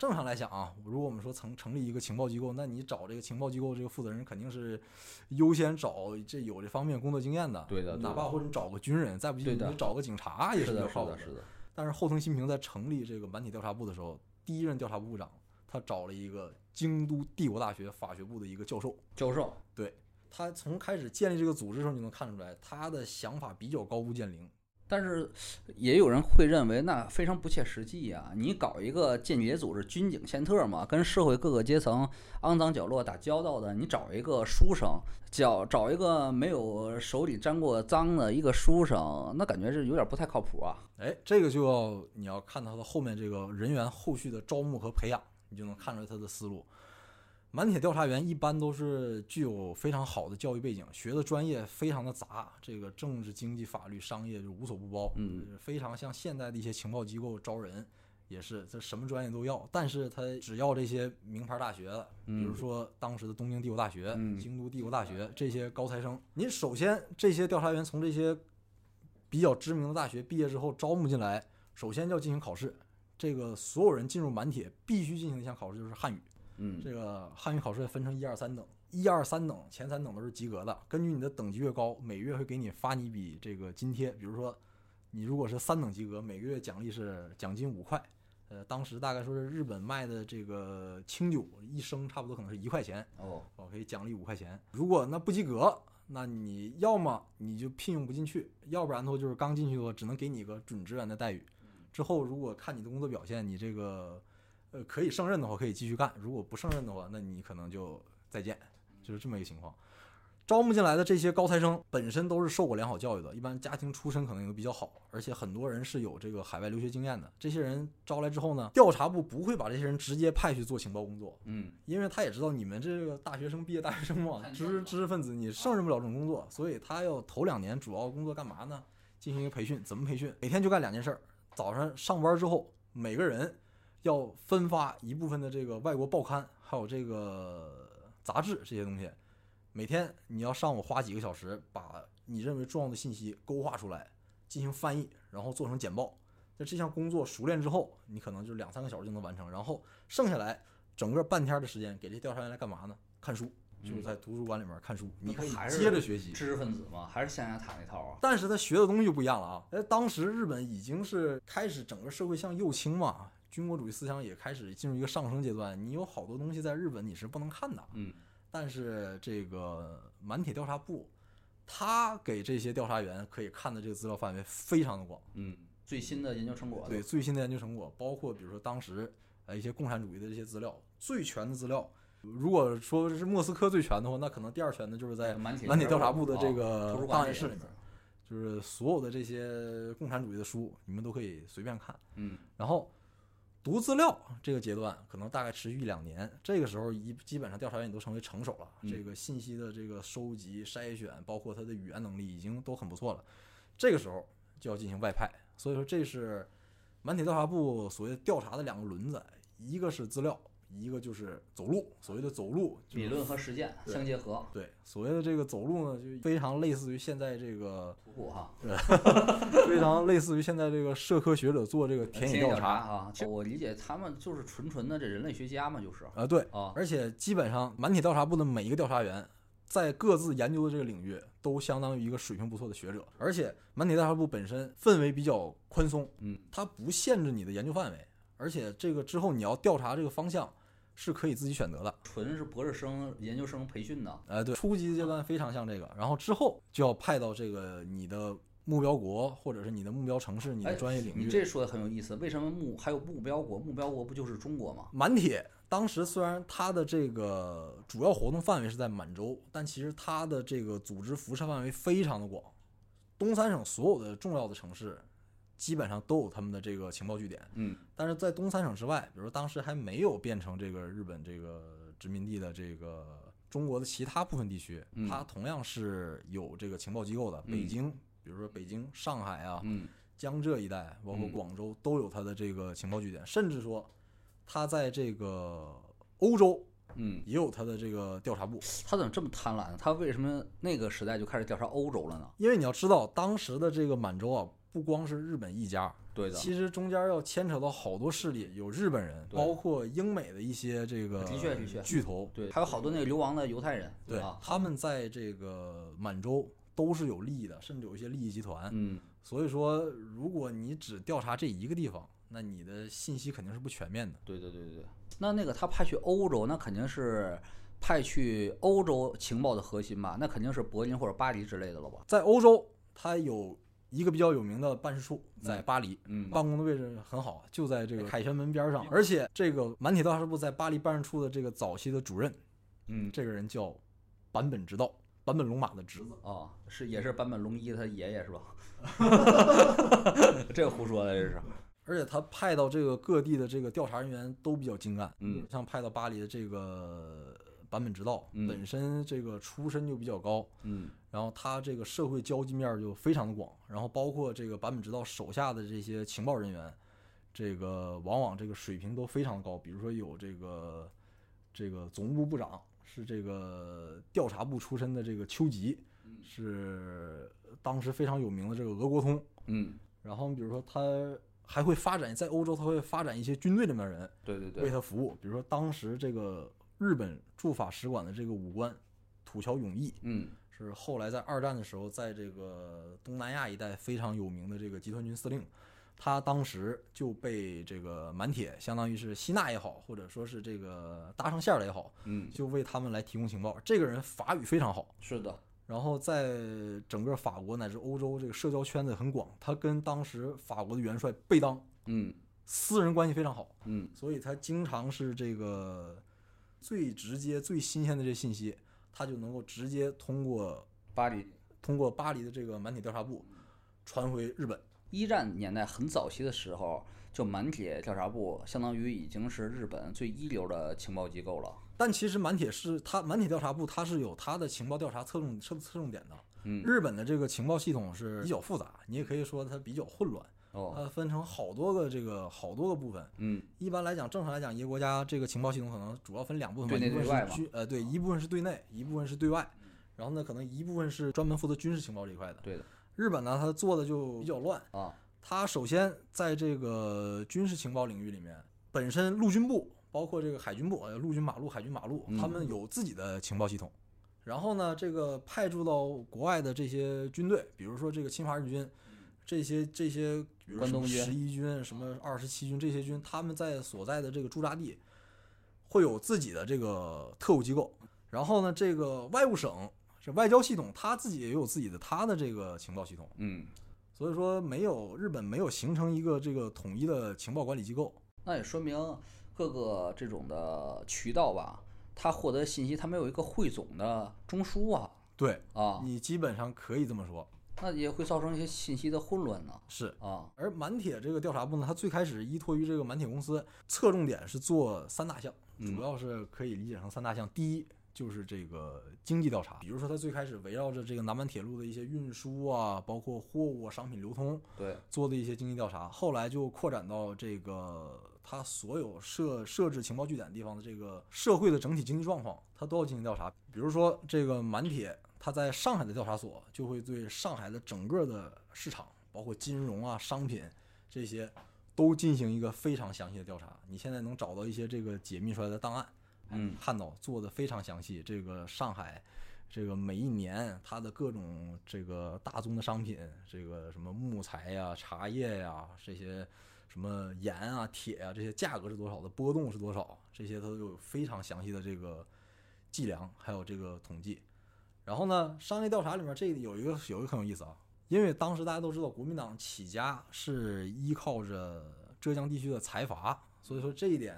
Speaker 2: 正常来讲啊，如果我们说成成立一个情报机构，那你找这个情报机构这个负责人，肯定是优先找这有这方面工作经验的。
Speaker 1: 对的，
Speaker 2: 哪怕或者你找个军人，再不济你找个警察也
Speaker 1: 是
Speaker 2: 比较靠谱
Speaker 1: 的。是的。
Speaker 2: 但是后藤新平在成立这个满体调查部的时候，第一任调查部部长他找了一个京都帝国大学法学部的一个教授。
Speaker 1: 教授，
Speaker 2: 对他从开始建立这个组织的时候，你能看出来他的想法比较高屋建瓴。
Speaker 1: 但是，也有人会认为那非常不切实际呀！你搞一个间谍组织，军警宪特嘛，跟社会各个阶层肮脏角落打交道的，你找一个书生，找找一个没有手里沾过脏的一个书生，那感觉是有点不太靠谱啊！
Speaker 2: 哎，这个就要你要看他的后面这个人员后续的招募和培养，你就能看出来他的思路。满铁调查员一般都是具有非常好的教育背景，学的专业非常的杂，这个政治、经济、法律、商业就无所不包，
Speaker 1: 嗯，
Speaker 2: 非常像现在的一些情报机构招人也是，这什么专业都要，但是他只要这些名牌大学的，比如说当时的东京帝国大学、京都帝国大学这些高材生，你首先这些调查员从这些比较知名的大学毕业之后招募进来，首先要进行考试，这个所有人进入满铁必须进行一项考试，就是汉语。
Speaker 1: 嗯，
Speaker 2: 这个汉语考试分成一二三等，一二三等前三等都是及格的。根据你的等级越高，每月会给你发你一笔这个津贴。比如说，你如果是三等及格，每个月奖励是奖金五块。呃，当时大概说是日本卖的这个清酒一升差不多可能是一块钱
Speaker 1: 哦，
Speaker 2: 我可以奖励五块钱。如果那不及格，那你要么你就聘用不进去，要不然的话就是刚进去的话只能给你一个准职员的待遇。之后如果看你的工作表现，你这个。呃，可以胜任的话可以继续干，如果不胜任的话，那你可能就再见，就是这么一个情况。招募进来的这些高材生本身都是受过良好教育的，一般家庭出身可能也都比较好，而且很多人是有这个海外留学经验的。这些人招来之后呢，调查部不会把这些人直接派去做情报工作，
Speaker 1: 嗯，
Speaker 2: 因为他也知道你们这个大学生毕业大学生嘛，知识知识分子，你胜任不了这种工作，所以他要头两年主要工作干嘛呢？进行一个培训，怎么培训？每天就干两件事儿，早上上班之后，每个人。要分发一部分的这个外国报刊，还有这个杂志这些东西，每天你要上午花几个小时，把你认为重要的信息勾画出来，进行翻译，然后做成简报。在这项工作熟练之后，你可能就两三个小时就能完成。然后剩下来整个半天的时间，给这调查员来干嘛呢？看书，就是在图书馆里面看书。你可以接着学习。
Speaker 1: 知识分子嘛，还是象牙塔那套啊？
Speaker 2: 但是他学的东西就不一样了啊！哎，当时日本已经是开始整个社会向右倾嘛。军国主义思想也开始进入一个上升阶段，你有好多东西在日本你是不能看的，
Speaker 1: 嗯，
Speaker 2: 但是这个满铁调查部，他给这些调查员可以看的这个资料范围非常的广，
Speaker 1: 嗯，最新的研究成果，
Speaker 2: 对最新的研究成果，包括比如说当时呃一些共产主义的这些资料，最全的资料，如果说是莫斯科最全的话，那可能第二全的就是在满铁调查部的这个档案室里面，就是所有的这些共产主义的书，你们都可以随便看，
Speaker 1: 嗯，
Speaker 2: 然后。读资料这个阶段可能大概持续一两年，这个时候一基本上调查员也都成为成熟了，这个信息的这个收集筛选，包括他的语言能力已经都很不错了。这个时候就要进行外派，所以说这是满铁调查部所谓调查的两个轮子，一个是资料，一个就是走路，所谓的走路，就是
Speaker 1: 理论和实践相结合，
Speaker 2: 对所谓的这个走路呢，就非常类似于现在这个
Speaker 1: 徒步哈。
Speaker 2: 对 非常类似于现在这个社科学者做这个田野调
Speaker 1: 查
Speaker 2: 查
Speaker 1: 啊，我理解他们就是纯纯的这人类学家嘛，就是
Speaker 2: 啊，对，
Speaker 1: 啊，
Speaker 2: 而且基本上满铁调查部的每一个调查员，在各自研究的这个领域，都相当于一个水平不错的学者。而且满铁调查部本身氛围比较宽松，
Speaker 1: 嗯，
Speaker 2: 它不限制你的研究范围，而且这个之后你要调查这个方向是可以自己选择的。
Speaker 1: 纯是博士生、研究生培训的，
Speaker 2: 呃，对，初级阶段非常像这个，然后之后就要派到这个你的目标国或者是你的目标城市、你的
Speaker 1: 哎
Speaker 2: 专业领域。
Speaker 1: 你这说的很有意思，为什么目还有目标国？目标国不就是中国吗？
Speaker 2: 满铁当时虽然它的这个主要活动范围是在满洲，但其实它的这个组织辐射范围非常的广，东三省所有的重要的城市基本上都有他们的这个情报据点。
Speaker 1: 嗯
Speaker 2: 但是在东三省之外，比如说当时还没有变成这个日本这个殖民地的这个中国的其他部分地区，
Speaker 1: 嗯
Speaker 2: 它同样是有这个情报机构的。北
Speaker 1: 嗯
Speaker 2: 京，比如说北京、上海啊，
Speaker 1: 嗯
Speaker 2: 江浙一带，包括
Speaker 1: 嗯
Speaker 2: 广州，都有它的这个情报据点，甚至说，它在这个欧洲
Speaker 1: 嗯，
Speaker 2: 也有它的这个调查部。
Speaker 1: 他怎么这么贪婪？他为什么那个时代就开始调查欧洲了呢？
Speaker 2: 因为你要知道，当时的这个满洲啊，不光是日本一家，
Speaker 1: 对的，
Speaker 2: 其实中间要牵扯到好多势力，有日本人，包括英美的一些这个
Speaker 1: 的确的确
Speaker 2: 巨头，
Speaker 1: 对，还有好多那个流亡的犹太人，
Speaker 2: 对
Speaker 1: 啊，
Speaker 2: 他们在这个满洲都是有利益的，甚至有一些利益集团。
Speaker 1: 嗯，
Speaker 2: 所以说，如果你只调查这一个地方，那你的信息肯定是不全面的。
Speaker 1: 对对对对对。那那个他派去欧洲，那肯定是派去欧洲情报的核心吧？那肯定是柏林或者巴黎之类的了吧？
Speaker 2: 在欧洲，它有一个比较有名的办事处在巴黎，
Speaker 1: 嗯，
Speaker 2: 办公的位置很好，就在这个凯旋门边上。而且这个满铁调查部在巴黎办事处的这个早期的主任，
Speaker 1: 嗯，
Speaker 2: 这个人叫坂本直道，坂本龙马的侄子。
Speaker 1: 哦，是也是坂本龙一他爷爷是吧？这个胡说的这是，
Speaker 2: 而且他派到这个各地的这个调查人员都比较精干，
Speaker 1: 嗯。
Speaker 2: 像派到巴黎的这个坂本直道，
Speaker 1: 嗯。
Speaker 2: 本身这个出身就比较高，
Speaker 1: 嗯
Speaker 2: 然后他这个社会交际面就非常的广，然后包括这个坂本直道手下的这些情报人员，这个往往这个水平都非常高，比如说有这个这个总务部部长是这个调查部出身的这个丘吉，是当时非常有名的这个俄国通，
Speaker 1: 嗯，
Speaker 2: 然后比如说他还会发展在欧洲，他会发展一些军队里面的人
Speaker 1: 对对对，
Speaker 2: 为他服务，比如说当时这个日本驻法使馆的这个武官土桥永义。
Speaker 1: 嗯
Speaker 2: 是后来在二战的时候，在这个东南亚一带非常有名的这个集团军司令，他当时就被这个满铁相当于是吸纳也好，或者说是这个搭上线儿了也好，
Speaker 1: 嗯，
Speaker 2: 就为他们来提供情报。这个人法语非常好，
Speaker 1: 是的，
Speaker 2: 然后在整个法国乃至欧洲这个社交圈子很广，他跟当时法国的元帅贝当
Speaker 1: 嗯。
Speaker 2: 私人关系非常好，
Speaker 1: 嗯。
Speaker 2: 所以他经常是这个最直接、最新鲜的这信息，他就能够直接通过
Speaker 1: 巴黎。
Speaker 2: 通过巴黎的这个满铁调查部传回日本。
Speaker 1: 一战年代很早期的时候，就满铁调查部相当于已经是日本最一流的情报机构了。
Speaker 2: 但其实满铁是它满铁调查部，它是有它的情报调查侧重侧侧重点的。
Speaker 1: 嗯，
Speaker 2: 日本的这个情报系统是比较复杂，你也可以说它比较混乱，
Speaker 1: 哦，
Speaker 2: 它分成好多个这个好多个部分。
Speaker 1: 嗯
Speaker 2: 一般来讲，正常来讲，一个国家这个情报系统可能主要分两部分，
Speaker 1: 对内对外嘛
Speaker 2: 呃对，一部分是对内，一部分是对外。然后呢，可能一部分是专门负责军事情报这一块的。
Speaker 1: 对的
Speaker 2: 日本呢，它做的就比较乱。
Speaker 1: 啊，
Speaker 2: 它首先在这个军事情报领域里面，本身陆军部包括这个海军部，呃，陆军马路、海军马路，
Speaker 1: 嗯
Speaker 2: 他们有自己的情报系统。然后呢，这个派驻到国外的这些军队，比如说这个侵华日军，这些这些，比如
Speaker 1: 关东军
Speaker 2: 十一军、什么二十七军这些军，他们在所在的这个驻扎地，会有自己的这个特务机构。然后呢，这个外务省这外交系统，他自己也有自己的他的这个情报系统。
Speaker 1: 嗯，
Speaker 2: 所以说没有日本没有形成一个这个统一的情报管理机构。
Speaker 1: 那也说明各个这种的渠道吧，他获得信息，他没有一个汇总的中枢啊
Speaker 2: 对
Speaker 1: 啊，
Speaker 2: 你基本上可以这么说，
Speaker 1: 那也会造成一些信息的混乱呢
Speaker 2: 是。
Speaker 1: 啊，
Speaker 2: 而满铁这个调查部呢，它最开始依托于这个满铁公司，侧重点是做三大项，
Speaker 1: 嗯
Speaker 2: 主要是可以理解成三大项。第一就是这个经济调查，比如说它最开始围绕着这个南满铁路的一些运输啊，包括货物啊、商品流通
Speaker 1: 对，
Speaker 2: 做的一些经济调查，后来就扩展到这个它所有设设置情报据点地方的这个社会的整体经济状况，它都要进行调查。比如说这个满铁，它在上海的调查所就会对上海的整个的市场，包括金融啊、商品这些，都进行一个非常详细的调查。你现在能找到一些这个解密出来的档案，
Speaker 1: 嗯
Speaker 2: 看到做的非常详细。这个上海，这个每一年它的各种这个大宗的商品，这个什么木材呀、茶叶呀这些，什么盐啊、铁啊这些价格是多少的波动是多少，这些都有非常详细的这个计量，还有这个统计。然后呢，商业调查里面这有一个有一个很有意思啊，因为当时大家都知道国民党起家是依靠着浙江地区的财阀，所以说这一点，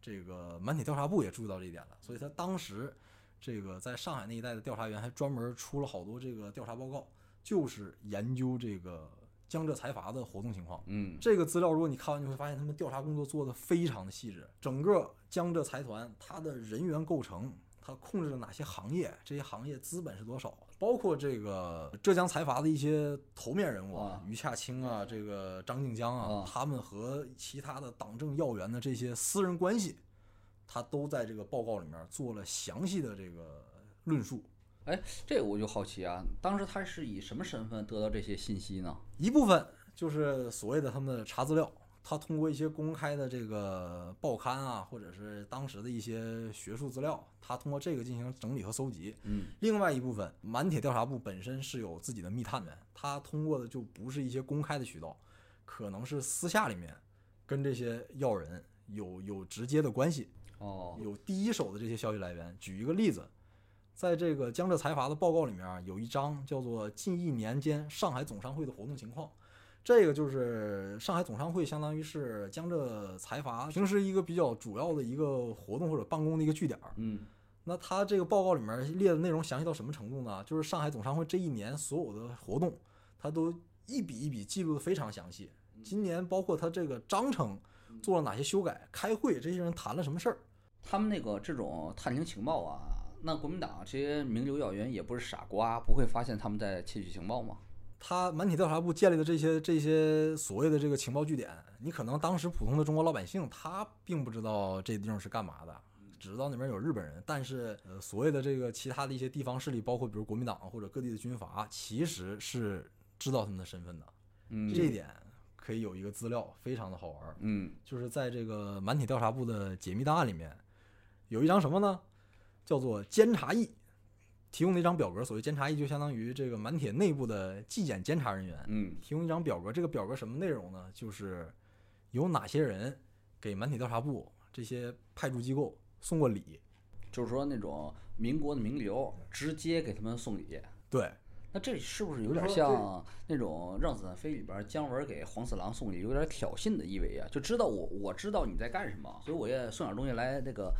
Speaker 2: 这个满铁调查部也注意到这一点了，所以他当时这个在上海那一带的调查员还专门出了好多这个调查报告，就是研究这个江浙财阀的活动情况。
Speaker 1: 嗯
Speaker 2: 这个资料，如果你看完，你会发现他们调查工作做得非常的细致。整个江浙财团它的人员构成，它控制了哪些行业，这些行业资本是多少，包括这个浙江财阀的一些头面人物
Speaker 1: 啊
Speaker 2: 于洽清啊，这个张静江啊
Speaker 1: 啊，
Speaker 2: 他们和其他的党政要员的这些私人关系，他都在这个报告里面做了详细的这个论述。
Speaker 1: 哎这个我就好奇啊，当时他是以什么身份得到这些信息呢？
Speaker 2: 一部分就是所谓的他们的查资料，他通过一些公开的这个报刊啊，或者是当时的一些学术资料，他通过这个进行整理和搜集。
Speaker 1: 嗯
Speaker 2: 另外一部分，满铁调查部本身是有自己的密探的，他通过的就不是一些公开的渠道，可能是私下里面跟这些要人有有直接的关系，
Speaker 1: 哦
Speaker 2: 有第一手的这些消息来源。举一个例子，在这个江浙财阀的报告里面啊有一章叫做“近一年间上海总商会的活动情况”，这个就是上海总商会，相当于是江浙财阀平时一个比较主要的一个活动或者办公的一个据点儿。
Speaker 1: 嗯
Speaker 2: 那他这个报告里面列的内容详细到什么程度呢？就是上海总商会这一年所有的活动，他都一笔一笔记录的非常详细。今年包括他这个章程做了哪些修改，开会这些人谈了什么事儿。
Speaker 1: 他们那个这种探听情报啊，那国民党这些名流要员也不是傻瓜，不会发现他们在窃取情报吗？
Speaker 2: 他满体调查部建立的这些这些所谓的这个情报据点，你可能当时普通的中国老百姓他并不知道这地方是干嘛的，只知道那边有日本人。但是呃，所谓的这个其他的一些地方势力，包括比如国民党或者各地的军阀，其实是知道他们的身份的。
Speaker 1: 嗯
Speaker 2: 这一点可以有一个资料，非常的好玩儿，
Speaker 1: 嗯
Speaker 2: 就是在这个满体调查部的解密档案里面，有一张什么呢？叫做监察议，提供的一张表格。所谓监察议，就相当于这个满铁内部的纪检监察人员。
Speaker 1: 嗯
Speaker 2: 提供一张表格，这个表格什么内容呢？就是有哪些人给满铁调查部这些派驻机构送过礼。
Speaker 1: 就是说那种民国的名流直接给他们送礼，
Speaker 2: 对，
Speaker 1: 那这是不是有点像那种《让子弹飞》里边姜文给黄四郎送礼，有点挑衅的意味啊？就知道我我知道你在干什么，所以我也送点东西来那个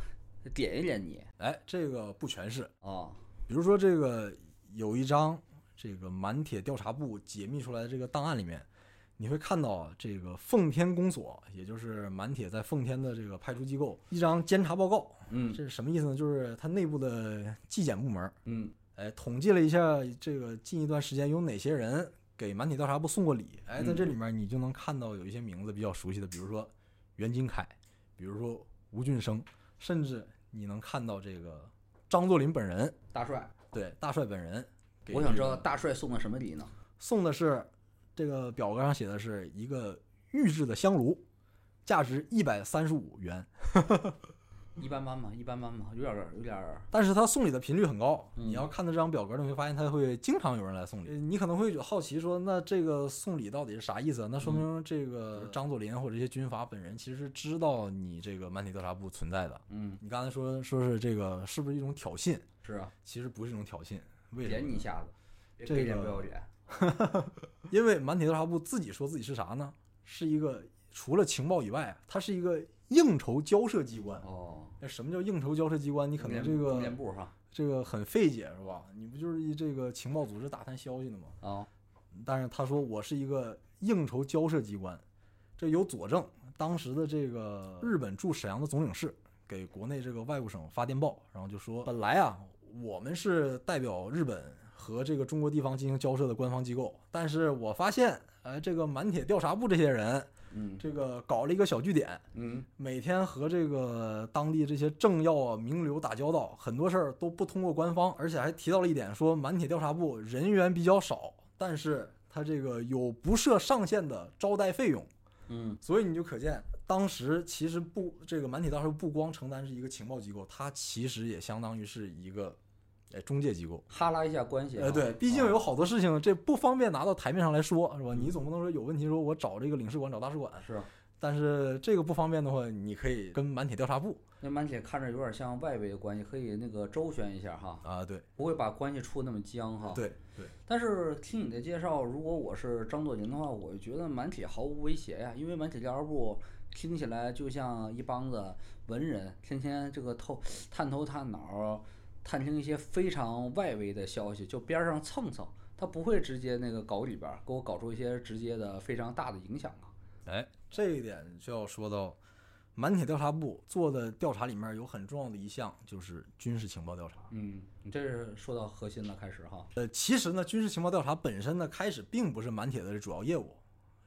Speaker 1: 点一点你
Speaker 2: 哎，这个不全是。
Speaker 1: 啊。
Speaker 2: 比如说这个有一张这个满铁调查部解密出来的这个档案里面，你会看到啊这个奉天公所，也就是满铁在奉天的这个派出机构一张监察报告。
Speaker 1: 嗯
Speaker 2: 这是什么意思呢？就是它内部的纪检部门，
Speaker 1: 嗯
Speaker 2: 哎，统计了一下这个近一段时间有哪些人给满铁调查部送过礼。哎，在这里面你就能看到有一些名字比较熟悉的，比如说袁金凯，比如说吴俊生，甚至你能看到这个张作霖本人。
Speaker 1: 大帅，
Speaker 2: 对，大帅本人
Speaker 1: 我想知道大帅送的什么礼呢？
Speaker 2: 送的是这个表格上写的是一个玉制的香炉，价值一百三十五元，
Speaker 1: 一般般吧，一般般吧，有点儿有点儿
Speaker 2: 但是他送礼的频率很高。
Speaker 1: 嗯
Speaker 2: 你要看到这张表格，你会发现他会经常有人来送礼。呃你可能会好奇说，那这个送礼到底是啥意思啊？那说明这个张作霖或者这些军阀本人其实是知道你这个满体调查部存在的。
Speaker 1: 嗯
Speaker 2: 你刚才说说是这个是不是一种挑衅？
Speaker 1: 是啊，
Speaker 2: 其实不是一种挑衅，为什
Speaker 1: 点？你一下子，别
Speaker 2: 这
Speaker 1: 给脸
Speaker 2: 个
Speaker 1: 不要脸。
Speaker 2: 因为满铁调查部自己说自己是啥呢？是一个除了情报以外，它是一个应酬交涉机关。
Speaker 1: 哦，
Speaker 2: 那什么叫应酬交涉机关？你可能这个
Speaker 1: 部哈
Speaker 2: 这个很费解是吧？你不就是一这个情报组织打探消息的吗？
Speaker 1: 啊
Speaker 2: 但是他说我是一个应酬交涉机关，这有佐证。当时的这个日本驻沈阳的总领事给国内这个外务省发电报，然后就说本来啊我们是代表日本和这个中国地方进行交涉的官方机构，但是我发现，哎，这个满铁调查部这些人
Speaker 1: 嗯。
Speaker 2: 这个搞了一个小据点，
Speaker 1: 嗯。
Speaker 2: 每天和这个当地这些政要啊、名流打交道，很多事儿都不通过官方，而且还提到了一点，说满铁调查部人员比较少，但是他这个有不设上限的招待费用，
Speaker 1: 嗯。
Speaker 2: 所以你就可见，当时其实不这个满铁调查部不光承担是一个情报机构，它其实也相当于是一个哎中介机构。
Speaker 1: 哈拉一下关系啊。
Speaker 2: 呃，对，毕竟
Speaker 1: 啊
Speaker 2: 有好多事情这不方便拿到台面上来说，是吧？你总不能说有问题，说我找这个领事馆、找大使馆，
Speaker 1: 是
Speaker 2: 但是这个不方便的话，你可以跟满铁调查部
Speaker 1: 那满铁看着有点像外围的关系，可以那个周旋一下哈，
Speaker 2: 啊，对
Speaker 1: 不会把关系处那么僵哈。。
Speaker 2: 对对，
Speaker 1: 但是听你的介绍，如果我是张作霖的话，我就觉得满铁毫无威胁呀，因为满铁调查部听起来就像一帮子文人，天天这个透探头探脑，探听一些非常外围的消息，就边儿上蹭蹭，他不会直接那个搞里边儿，给我搞出一些直接的非常大的影响啊。
Speaker 2: 哎，这一点就要说到满铁调查部做的调查里面有很重要的一项就是军事情报调查。
Speaker 1: 嗯，你这是说到核心了，开始哈。
Speaker 2: 呃，其实呢，军事情报调查本身呢，开始并不是满铁的主要业务。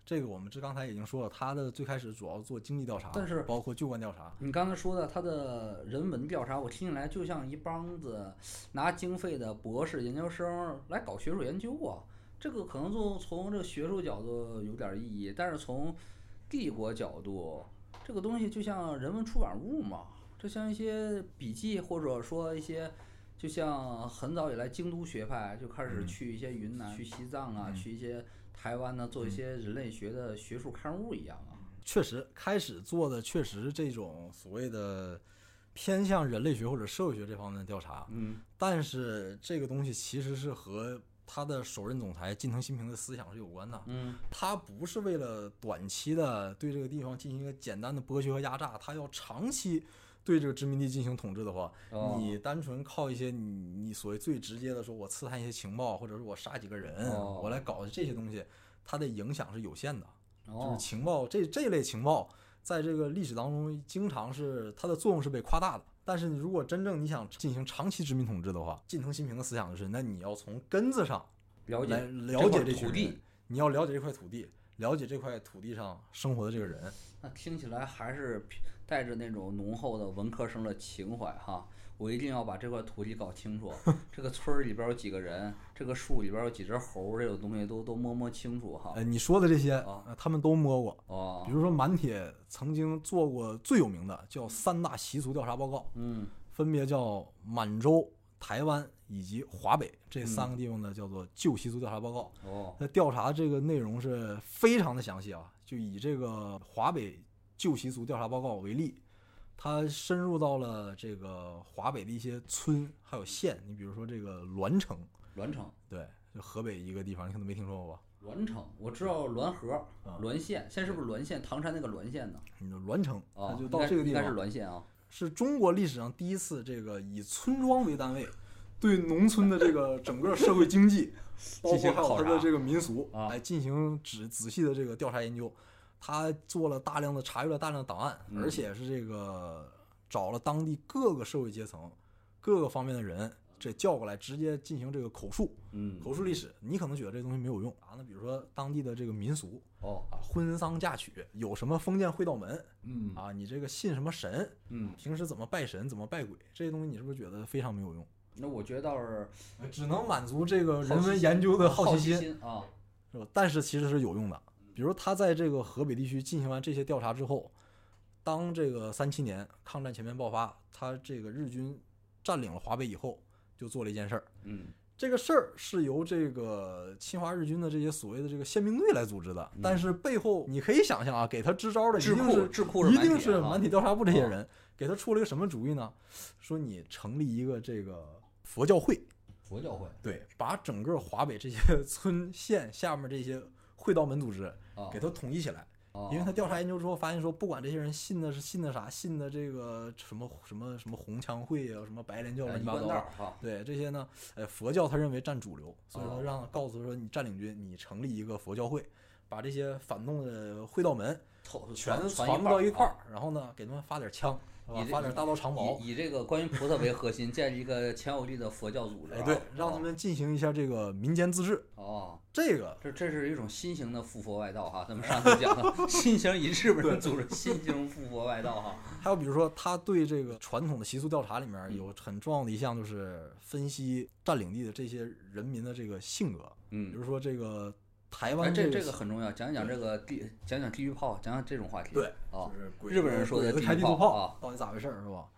Speaker 2: 这个我们这刚才已经说了，它的最开始主要做经济调查，
Speaker 1: 但是
Speaker 2: 包括旧官调查。
Speaker 1: 你刚才说的他的人文调查，我听起来就像一帮子拿经费的博士研究生来搞学术研究啊。这个可能就从这个学术角度有点意义，但是从帝国角度，这个东西就像人文出版物嘛，这像一些笔记或者说一些。就像很早以来，京都学派就开始
Speaker 2: 嗯
Speaker 1: 去一些云南、去西藏啊，
Speaker 2: 嗯
Speaker 1: 去一些台湾呢，做一些人类学的学术刊物一样啊。
Speaker 2: 确实，开始做的确实这种所谓的偏向人类学或者社会学这方面的调查，
Speaker 1: 嗯
Speaker 2: 但是这个东西其实是和他的首任总裁近藤新平的思想是有关的。
Speaker 1: 嗯
Speaker 2: 他不是为了短期的对这个地方进行一个简单的剥削和压榨，他要长期对这个殖民地进行统治的话，
Speaker 1: 哦
Speaker 2: 你单纯靠一些你你所谓最直接的说，我刺探一些情报，或者是我杀几个人，
Speaker 1: 哦
Speaker 2: 我来搞这些东西，它的影响是有限的。就是
Speaker 1: 哦
Speaker 2: 情报这这类情报，在这个历史当中，经常是它的作用是被夸大的。但是你如果真正你想进行长期殖民统治的话，近藤新平的思想就是，那你要从根子上
Speaker 1: 了解
Speaker 2: 来了解
Speaker 1: 这块土地
Speaker 2: 你要了解这块土地，了解这块土地上生活的这个人。
Speaker 1: 那听起来还是偏带着那种浓厚的文科生的情怀哈。我一定要把这块土地搞清楚，这个村儿里边有几个人，这个树里边有几只猴，这种东西都都摸摸清楚哈。
Speaker 2: 呃，你说的这些，
Speaker 1: 啊
Speaker 2: 呃他们都摸过。
Speaker 1: 哦
Speaker 2: 比，如说满铁曾经做过最有名的叫三大习俗调查报告，
Speaker 1: 嗯
Speaker 2: 分别叫满洲、台湾以及华北这三个地方的叫做旧习俗调查报告。
Speaker 1: 哦，
Speaker 2: 那调查这个内容是非常的详细啊，就以这个华北旧习俗调查报告为例，它深入到了这个华北的一些村还有县。你比如说这个栾城，
Speaker 1: 栾城，
Speaker 2: 对，就河北一个地方，你可能没听说过吧？
Speaker 1: 栾城，我知道栾河
Speaker 2: 啊、
Speaker 1: 栾县，现在是不是栾县？唐山那个栾县呢？
Speaker 2: 栾城，
Speaker 1: 啊，
Speaker 2: 就到这个地
Speaker 1: 应该是
Speaker 2: 方，
Speaker 1: 栾县啊。
Speaker 2: 是中国历史上第一次这个以村庄为单位。对农村的这个整个社会经济，包
Speaker 1: 进
Speaker 2: 括还有它的这个民俗，
Speaker 1: 啊
Speaker 2: 来进行仔仔细的这个调查研究。他做了大量的查阅了大量的档案，
Speaker 1: 嗯
Speaker 2: 而且是这个找了当地各个社会阶层、各个方面的人，这叫过来直接进行这个口述、
Speaker 1: 嗯，
Speaker 2: 口述历史。你可能觉得这东西没有用啊，那比如说当地的这个民俗
Speaker 1: 哦，
Speaker 2: 啊，婚丧嫁娶有什么封建会道门
Speaker 1: 嗯
Speaker 2: 啊，你这个信什么神，
Speaker 1: 嗯，
Speaker 2: 平时怎么拜神、怎么拜鬼，这些东西你是不是觉得非常没有用？
Speaker 1: 那我觉得倒是
Speaker 2: 只能满足这个人文研究的
Speaker 1: 好
Speaker 2: 奇心。
Speaker 1: 啊。
Speaker 2: 是吧？但是其实是有用的。比如他在这个河北地区进行完这些调查之后，当这个三七年抗战全面爆发，他这个日军占领了华北以后，就做了一件事儿。
Speaker 1: 嗯。
Speaker 2: 这个事儿是由这个侵华日军的这些所谓的这个宪兵队来组织的，但是背后你可以想象啊，给他支招的一定是
Speaker 1: 智库
Speaker 2: 一定是满体调查部这些人，给他出了一个什么主意呢？说你成立一个这个佛教会，
Speaker 1: 佛教会。
Speaker 2: 对，把整个华北这些村 县下面这些会道门组织
Speaker 1: 啊，
Speaker 2: 给他统一起来。
Speaker 1: 哦
Speaker 2: 因为他调查研究之后发现说，不管这些人信的是信的啥，信的这个什么什么什么红枪会啊，什么白莲教乱七八糟。对这些呢，呃，佛教他认为占主流，所以
Speaker 1: 哦
Speaker 2: 说让告诉说你占领军，你成立一个佛教会，把这些反动的会道门全
Speaker 1: 传
Speaker 2: 传
Speaker 1: 一
Speaker 2: 到一块儿，然后呢，给他们发点枪，
Speaker 1: 以这
Speaker 2: 发点大刀长矛，
Speaker 1: 以以这个观音菩萨为核心，建立一个强有力的佛教组织啊。
Speaker 2: 哎，对，让他们进行一下这个民间自治。
Speaker 1: 哦，
Speaker 2: 这个
Speaker 1: 这这是一种新型的复佛外道哈。咱们上次讲的 新型以日本人组织新型复佛外道哈。
Speaker 2: 还有比如说，他对这个传统的习俗调查里面
Speaker 1: 嗯
Speaker 2: 有很重要的一项，就是分析占领地的这些人民的这个性格。比
Speaker 1: 嗯，
Speaker 2: 如说这个台
Speaker 1: 哎，
Speaker 2: 湾
Speaker 1: 这这个很重要，讲讲这个地，讲讲地狱炮，讲讲这种话题。
Speaker 2: 对，
Speaker 1: 啊
Speaker 2: 就，是鬼
Speaker 1: 日本人说的
Speaker 2: 鬼子
Speaker 1: 地图
Speaker 2: 开地图炮
Speaker 1: 啊。
Speaker 2: 到底咋回事儿是吧？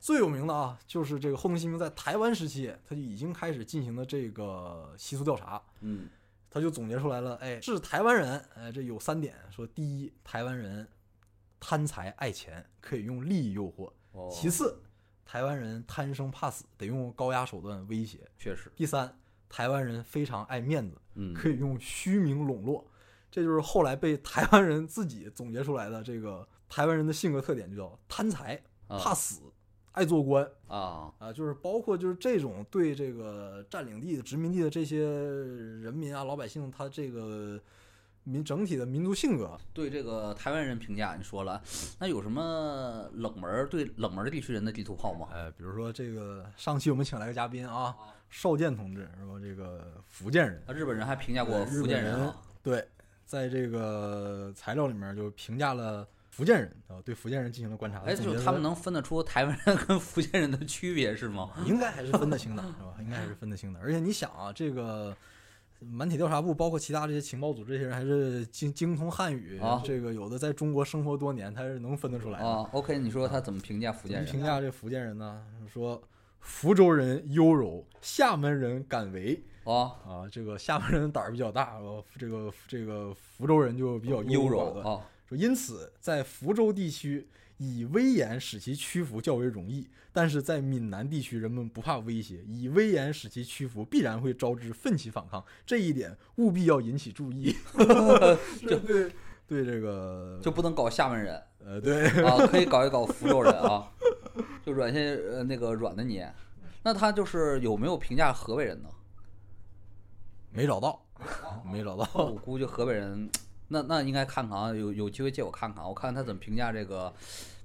Speaker 2: 最有名的啊，就是这个后藤新平在台湾时期，他就已经开始进行了这个习俗调查，
Speaker 1: 嗯。
Speaker 2: 他就总结出来了，哎，是台湾人，哎，这有三点，说第一，台湾人贪财爱钱，可以用利益诱惑；
Speaker 1: 哦，
Speaker 2: 其次，台湾人贪生怕死，得用高压手段威胁；
Speaker 1: 确实，
Speaker 2: 第三，台湾人非常爱面子，
Speaker 1: 嗯，
Speaker 2: 可以用虚名笼络。这就是后来被台湾人自己总结出来的这个台湾人的性格特点，就叫贪财、
Speaker 1: 啊。
Speaker 2: 怕死、爱做官。
Speaker 1: 啊，
Speaker 2: 啊，就是包括就是这种对这个占领地的殖民地的这些人民啊、老百姓，他这个民整体的民族性格，
Speaker 1: 对这个台湾人评价，你说了，那有什么冷门儿对冷门儿地区人的地图炮吗？
Speaker 2: 哎，比如说这个上期我们请来个嘉宾啊，邵剑同志是吧？这个福建人，
Speaker 1: 啊，日本人还评价过福建
Speaker 2: 本人对，在这个材料里面就评价了福建人啊，对福建人进行了观察。
Speaker 1: 哎，就他们能分得出台湾人跟福建人的区别是吗？
Speaker 2: 应该还是分得清的，是吧？应该还是分得清的。而且你想啊，这个满铁调查部包括其他这些情报组这些人，还是精精通汉语，
Speaker 1: 啊
Speaker 2: 这个有的在中国生活多年，他是能分得出来的。
Speaker 1: 啊，OK，你说他怎么评价福建人？
Speaker 2: 评价这福建人呢？说福州人优柔，厦门人敢为
Speaker 1: 啊，
Speaker 2: 啊。这个厦门人胆儿比较大，呃这个这个福州人就比较
Speaker 1: 优
Speaker 2: 柔的。
Speaker 1: 啊，
Speaker 2: 说因此，在福州地区以威严使其屈服较为容易，但是在闽南地区，人们不怕威胁，以威严使其屈服，必然会招致奋起反抗。这一点务必要引起注意。这 对对这个
Speaker 1: 就不能搞厦门人
Speaker 2: 呃对
Speaker 1: 啊，可以搞一搞福州人啊，就软些呃那个软的你。那他就是有没有评价河北人呢？
Speaker 2: 没找到，没找到。
Speaker 1: 我估计河北人，那那应该看看啊，有有机会借我看看，我看看他怎么评价这个，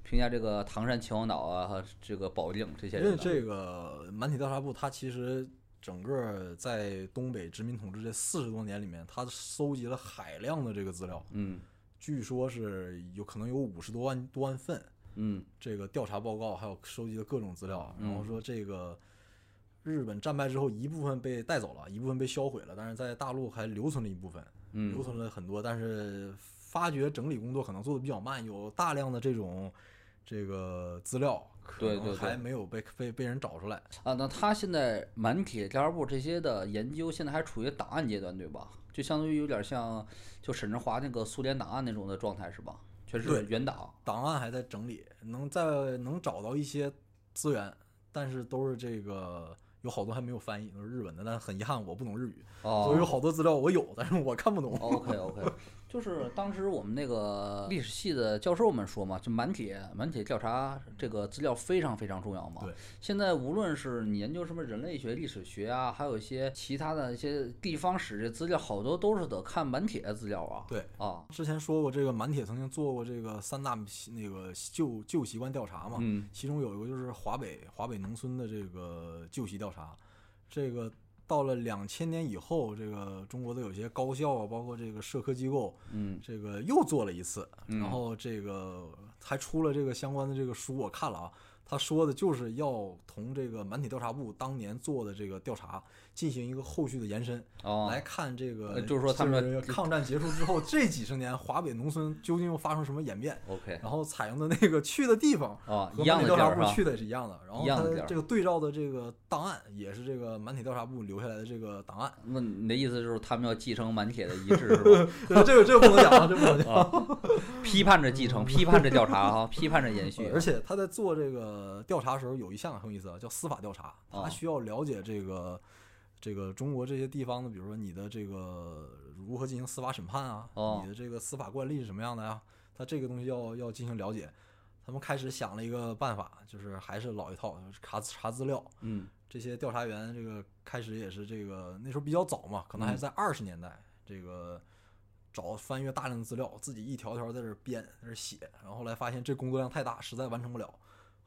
Speaker 1: 评价这个唐山秦皇岛啊，和这个保定这些人。
Speaker 2: 因为这个满体调查部，它其实整个在东北殖民统治这四十多年里面，它搜集了海量的这个资料，
Speaker 1: 嗯
Speaker 2: 据说是有可能有五十多万多万份
Speaker 1: 嗯
Speaker 2: 这个调查报告，还有收集的各种资料。然后
Speaker 1: 嗯
Speaker 2: 说这个日本战败之后，一部分被带走了，一部分被销毁了，但是在大陆还留存了一部分，留
Speaker 1: 嗯
Speaker 2: 存了很多，但是发掘整理工作可能做的比较慢，有大量的这种这个资料，可能还没有被被被人找出来。嗯
Speaker 1: 啊，那他现在满铁调查部这些的研究，现在还处于档案阶段，对吧？就相当于有点像就沈志华那个苏联档案那种的状态，是吧？全是原档。
Speaker 2: 档案还在整理，能在能找到一些资源，但是都是这个有好多还没有翻译，都是日文的。但很遗憾，我不懂日语，所以有
Speaker 1: 哦
Speaker 2: 好多资料我有，但是我看不懂。
Speaker 1: ，OK OK，就是当时我们那个历史系的教授们说嘛，就满铁满铁调查这个资料非常非常重要嘛。
Speaker 2: 对。
Speaker 1: 现在无论是你研究什么人类学、历史学啊，还有一些其他的一些地方史的资料，好多都是得看满铁的资料啊。
Speaker 2: 对。
Speaker 1: 啊。
Speaker 2: 之前说过，这个满铁曾经做过这个三大那个旧旧习惯调查嘛，
Speaker 1: 嗯
Speaker 2: 其中有一个就是华北华北农村的这个旧习调查，这个到了两千年以后，这个中国的有些高校啊，包括这个社科机构，
Speaker 1: 嗯。
Speaker 2: 这个又做了一次，
Speaker 1: 嗯。
Speaker 2: 然后这个还出了这个相关的这个书，我看了啊，他说的就是要同这个满体调查部当年做的这个调查进行一个后续的延伸，
Speaker 1: 哦。
Speaker 2: 来看这个，
Speaker 1: 呃就是说他们
Speaker 2: 抗战结束之后这几十年华北农村究竟又发生什么演变，
Speaker 1: OK
Speaker 2: 然后采用的那个去的地方。
Speaker 1: 啊，一样
Speaker 2: 满体调查部？去的也是一样的，然后它
Speaker 1: 一样的地儿
Speaker 2: 这个对照的这个档案也是这个满铁调查部留下来的这个档案，
Speaker 1: 那你的意思就是他们要继承满铁的遗志是吧？
Speaker 2: 这个这个不能讲啊，这不能讲。
Speaker 1: 啊，批判着继承，批判着调查哈，批判着延续。
Speaker 2: 而且他在做这个调查的时候，有一项很有意思啊，叫司法调查。
Speaker 1: 哦
Speaker 2: 他需要了解这个这个中国这些地方的，比如说你的这个如何进行司法审判啊，
Speaker 1: 哦
Speaker 2: 你的这个司法惯例是什么样的呀？他这个东西要要进行了解。他们开始想了一个办法，就是还是老一套，就是查查资料。
Speaker 1: 嗯
Speaker 2: 这些调查员这个开始也是这个那时候比较早嘛，可能还是在二十年代，这个找翻阅大量的资料，自己一条条在这编，在这写，然后后来发现这工作量太大，实在完成不了。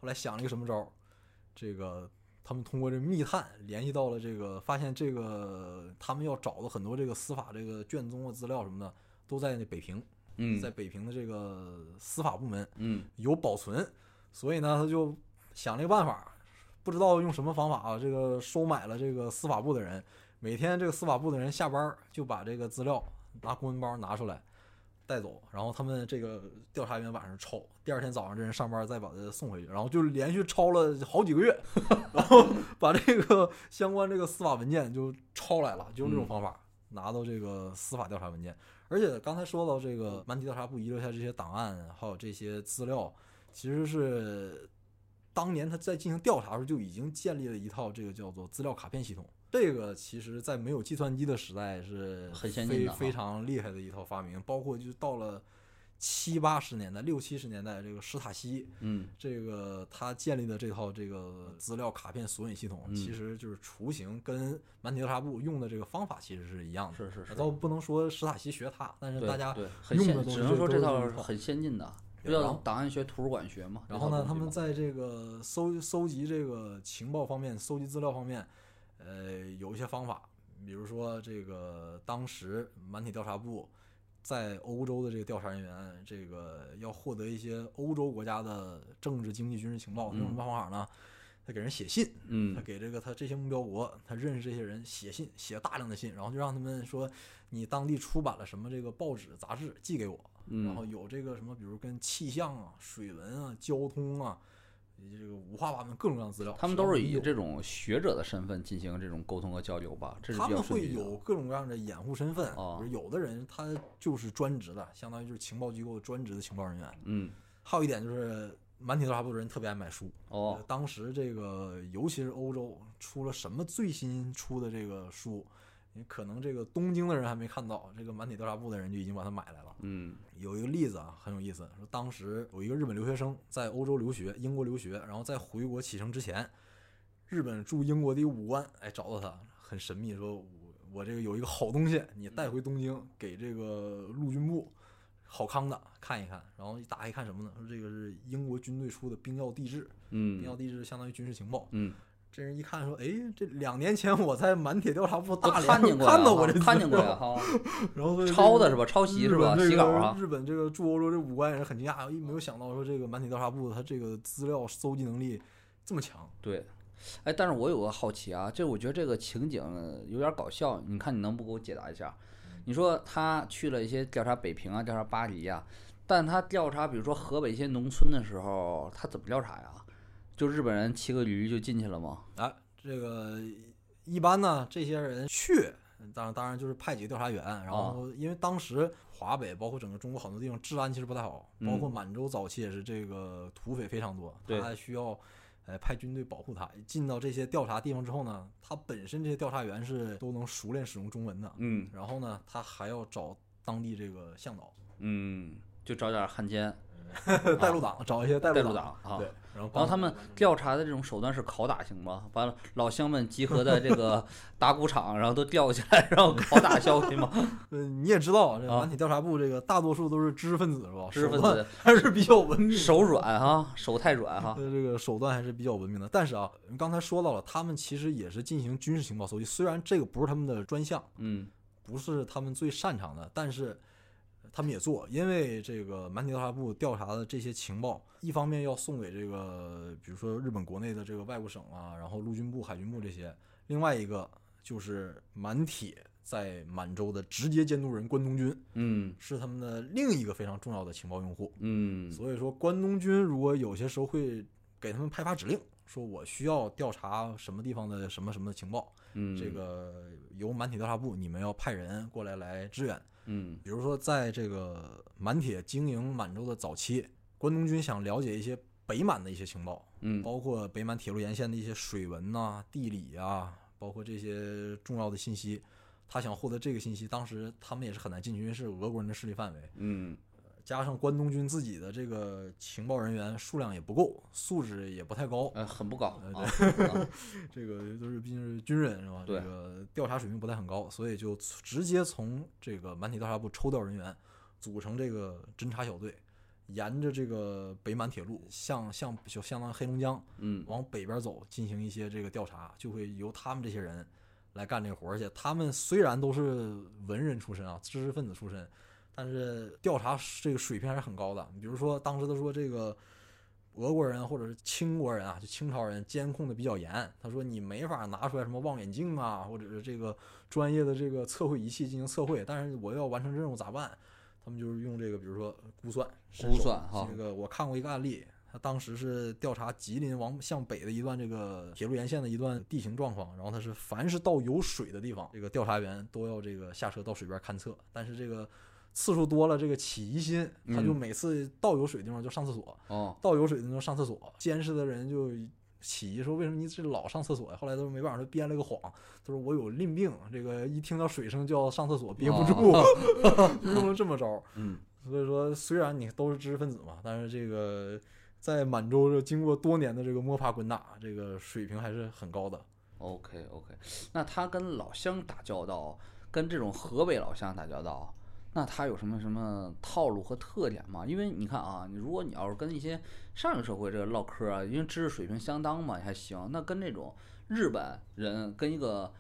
Speaker 2: 后来想了一个什么招儿？这个他们通过这密探联系到了这个，发现这个他们要找的很多这个司法这个卷宗啊、资料什么的，都在那北平，
Speaker 1: 嗯。
Speaker 2: 在北平的这个司法部门
Speaker 1: 嗯。
Speaker 2: 有保存，所以呢，他就想了一个办法，不知道用什么方法啊，这个收买了这个司法部的人，每天这个司法部的人下班儿就把这个资料拿公文包拿出来带走，然后他们这个调查员晚上抄，第二天早上这人上班再把他送回去，然后就连续抄了好几个月，然后把这个相关这个司法文件就抄来了，就用这种方法拿到这个司法调查文件。而且刚才说到这个满体调查部遗留下这些档案，还有这些资料，其实是当年他在进行调查的时候就已经建立了一套这个叫做资料卡片系统。这个其实，在没有计算机的时代是
Speaker 1: 很先进的
Speaker 2: 非非常厉害的一套发明。包括就到了七八十年代、六七十年代，这个史塔西
Speaker 1: 嗯
Speaker 2: 这个他建立的这套这个资料卡片索引系统，
Speaker 1: 嗯
Speaker 2: 其实就是雏形，跟满体调查部用的这个方法其实是一样的。
Speaker 1: 是是是，
Speaker 2: 倒不能说史塔西学他，但是大家用的
Speaker 1: 只能说这套很先进的，不叫档案学、图书馆学嘛。
Speaker 2: 然后呢，他们
Speaker 1: 在
Speaker 2: 在这个搜搜集这个情报方面、搜集资料方面，呃，有一些方法，比如说这个当时满体调查部在欧洲的这个调查人员，这个要获得一些欧洲国家的政治、经济、军事情报，用什么方法呢？他给人写信，嗯。他
Speaker 1: 嗯
Speaker 2: 给这个他这些目标国，他认识这些人写信，写大量的信，然后就让他们说，你当地出版了什么这个报纸、杂志寄给我，然后
Speaker 1: 嗯
Speaker 2: 有这个什么，比如跟气象啊、水文啊、交通啊，这个五花八门各种各样的资料，
Speaker 1: 他们都是以这种学者的身份进行这种沟通和交流吧，这是
Speaker 2: 他们会有各种各样的掩护身份，有的人他就是专职的，相当于就是情报机构专职的情报人员。
Speaker 1: 嗯。
Speaker 2: 还有一点就是满铁调查部的人特别爱买书，
Speaker 1: 哦。
Speaker 2: 呃当时这个尤其是欧洲出了什么最新出的这个书，你可能这个东京的人还没看到，这个满铁调查部的人就已经把它买来了。
Speaker 1: 嗯
Speaker 2: 有一个例子啊，很有意思，说当时有一个日本留学生在欧洲留学，英国留学，然后在回国启程之前，日本驻英国的武官哎找到他，很神秘，说我我这个有一个好东西，你带回东京给这个陆军部好康的看一看，然后一打开一看什么呢？说这个是英国军队出的兵要地志，兵要
Speaker 1: 嗯
Speaker 2: 地质相当于军事情报。
Speaker 1: 嗯，
Speaker 2: 这人一看说，哎，这两年前我在满铁调查部
Speaker 1: 都
Speaker 2: 大连
Speaker 1: 看见过呀，
Speaker 2: 看到过这
Speaker 1: 看见过呀哈，
Speaker 2: 然后
Speaker 1: 抄的是吧？抄袭是吧？洗稿啊，
Speaker 2: 日本这个驻欧洲这武官也是很惊讶，一没有想到说这个满铁调查部他这个资料搜集能力这么强。
Speaker 1: 对。哎，但是我有个好奇啊，这我觉得这个情景有点搞笑，你看你能不给我解答一下？你说他去了一些调查北平啊，调查巴黎呀、但他调查比如说河北一些农村的时候，他怎么调查呀？就日本人骑个驴就进去了吗？
Speaker 2: 哎，这个一般呢，这些人去，当然当然就是派几个调查员，然
Speaker 1: 啊
Speaker 2: 后因为当时华北包括整个中国很多地方治安其实不太好，包括
Speaker 1: 嗯
Speaker 2: 满洲早期也是这个土匪非常多，
Speaker 1: 对
Speaker 2: 他还需要。呃，派军队保护他。进到这些调查地方之后呢，他本身这些调查员是都能熟练使用中文的。
Speaker 1: 嗯
Speaker 2: 然后呢，他还要找当地这个向导、
Speaker 1: 嗯，就找点汉奸、
Speaker 2: 带路党，找一些带
Speaker 1: 带
Speaker 2: 路
Speaker 1: 路党啊。
Speaker 2: 对，然后
Speaker 1: 然后他们调查的这种手段是拷打型吗？把老乡们集合在这个 打鼓场，然后都吊起来，然后拷打消息吗？
Speaker 2: 嗯，你也知道，这
Speaker 1: 啊
Speaker 2: 满体调查部这个大多数都是知识分子是吧？
Speaker 1: 知识分子
Speaker 2: 还是比较文明的，
Speaker 1: 手软哈，手太软哈。
Speaker 2: 呃，这个手段还是比较文明的。但是啊，刚才说到了，他们其实也是进行军事情报搜集，虽然这个不是他们的专项，
Speaker 1: 嗯
Speaker 2: 不是他们最擅长的，但是他们也做，因为这个满铁调查部调查的这些情报，一方面要送给这个，比如说日本国内的这个外务省啊，然后陆军部、海军部这些，另外一个就是满铁在满洲的直接监督人关东军，
Speaker 1: 嗯
Speaker 2: 是他们的另一个非常重要的情报用户。
Speaker 1: 嗯
Speaker 2: 所以说，关东军如果有些时候会给他们派发指令，说我需要调查什么地方的什么什么的情报，
Speaker 1: 嗯，
Speaker 2: 这个由满铁调查部你们要派人过来来支援。
Speaker 1: 嗯
Speaker 2: 比如说，在这个满铁经营满洲的早期，关东军想了解一些北满的一些情报，
Speaker 1: 嗯
Speaker 2: 包括北满铁路沿线的一些水文呐、地理呀、包括这些重要的信息。他想获得这个信息，当时他们也是很难进去，因为是俄国人的势力范围。
Speaker 1: 嗯
Speaker 2: 加上关东军自己的这个情报人员数量也不够，素质也不太高，
Speaker 1: 呃，很不高
Speaker 2: 呃
Speaker 1: 啊，啊
Speaker 2: 这个都是毕竟是军人是吧？
Speaker 1: 对
Speaker 2: 这个调查水平不太很高，所以就直接从这个满铁调查部抽调人员，组成这个侦察小队，沿着这个北满铁路向向就相当于黑龙江
Speaker 1: 嗯，
Speaker 2: 往北边走，进行一些这个调查，就会由他们这些人来干这个活儿。而且他们虽然都是文人出身啊，知识分子出身，但是调查这个水平还是很高的。比如说当时他说这个俄国人或者是清国人啊，就清朝人监控的比较严。他说你没法拿出来什么望远镜啊，或者是这个专业的这个测绘仪器进行测绘，但是我要完成任务咋办？他们就是用这个，比如说估算，
Speaker 1: 估算哈
Speaker 2: 这个我看过一个案例，他当时是调查吉林往向北的一段这个铁路沿线的一段地形状况，然后他是凡是到有水的地方，这个调查员都要这个下车到水边勘测，但是这个次数多了，这个起疑心，他就
Speaker 1: 嗯
Speaker 2: 每次到有水的地方就上厕所，
Speaker 1: 哦，
Speaker 2: 到有水的地方上厕所，监视的人就起疑说为什么你这老上厕所呀？后来都没办法，他编了个谎，他说我有淋病，这个一听到水声就要上厕所，憋不住，就用了这么招 所以说，虽然你都是知识分子嘛，但是这个在满洲这经过多年的这个摸爬滚打，这个水平还是很高的。
Speaker 1: OK OK，那他跟老乡打交道，跟这种河北老乡打交道，那他有什么什么套路和特点吗？因为你看啊，你如果你要是跟一些上流社会这个唠嗑啊，因为知识水平相当嘛，还行。那跟那种日本人跟一个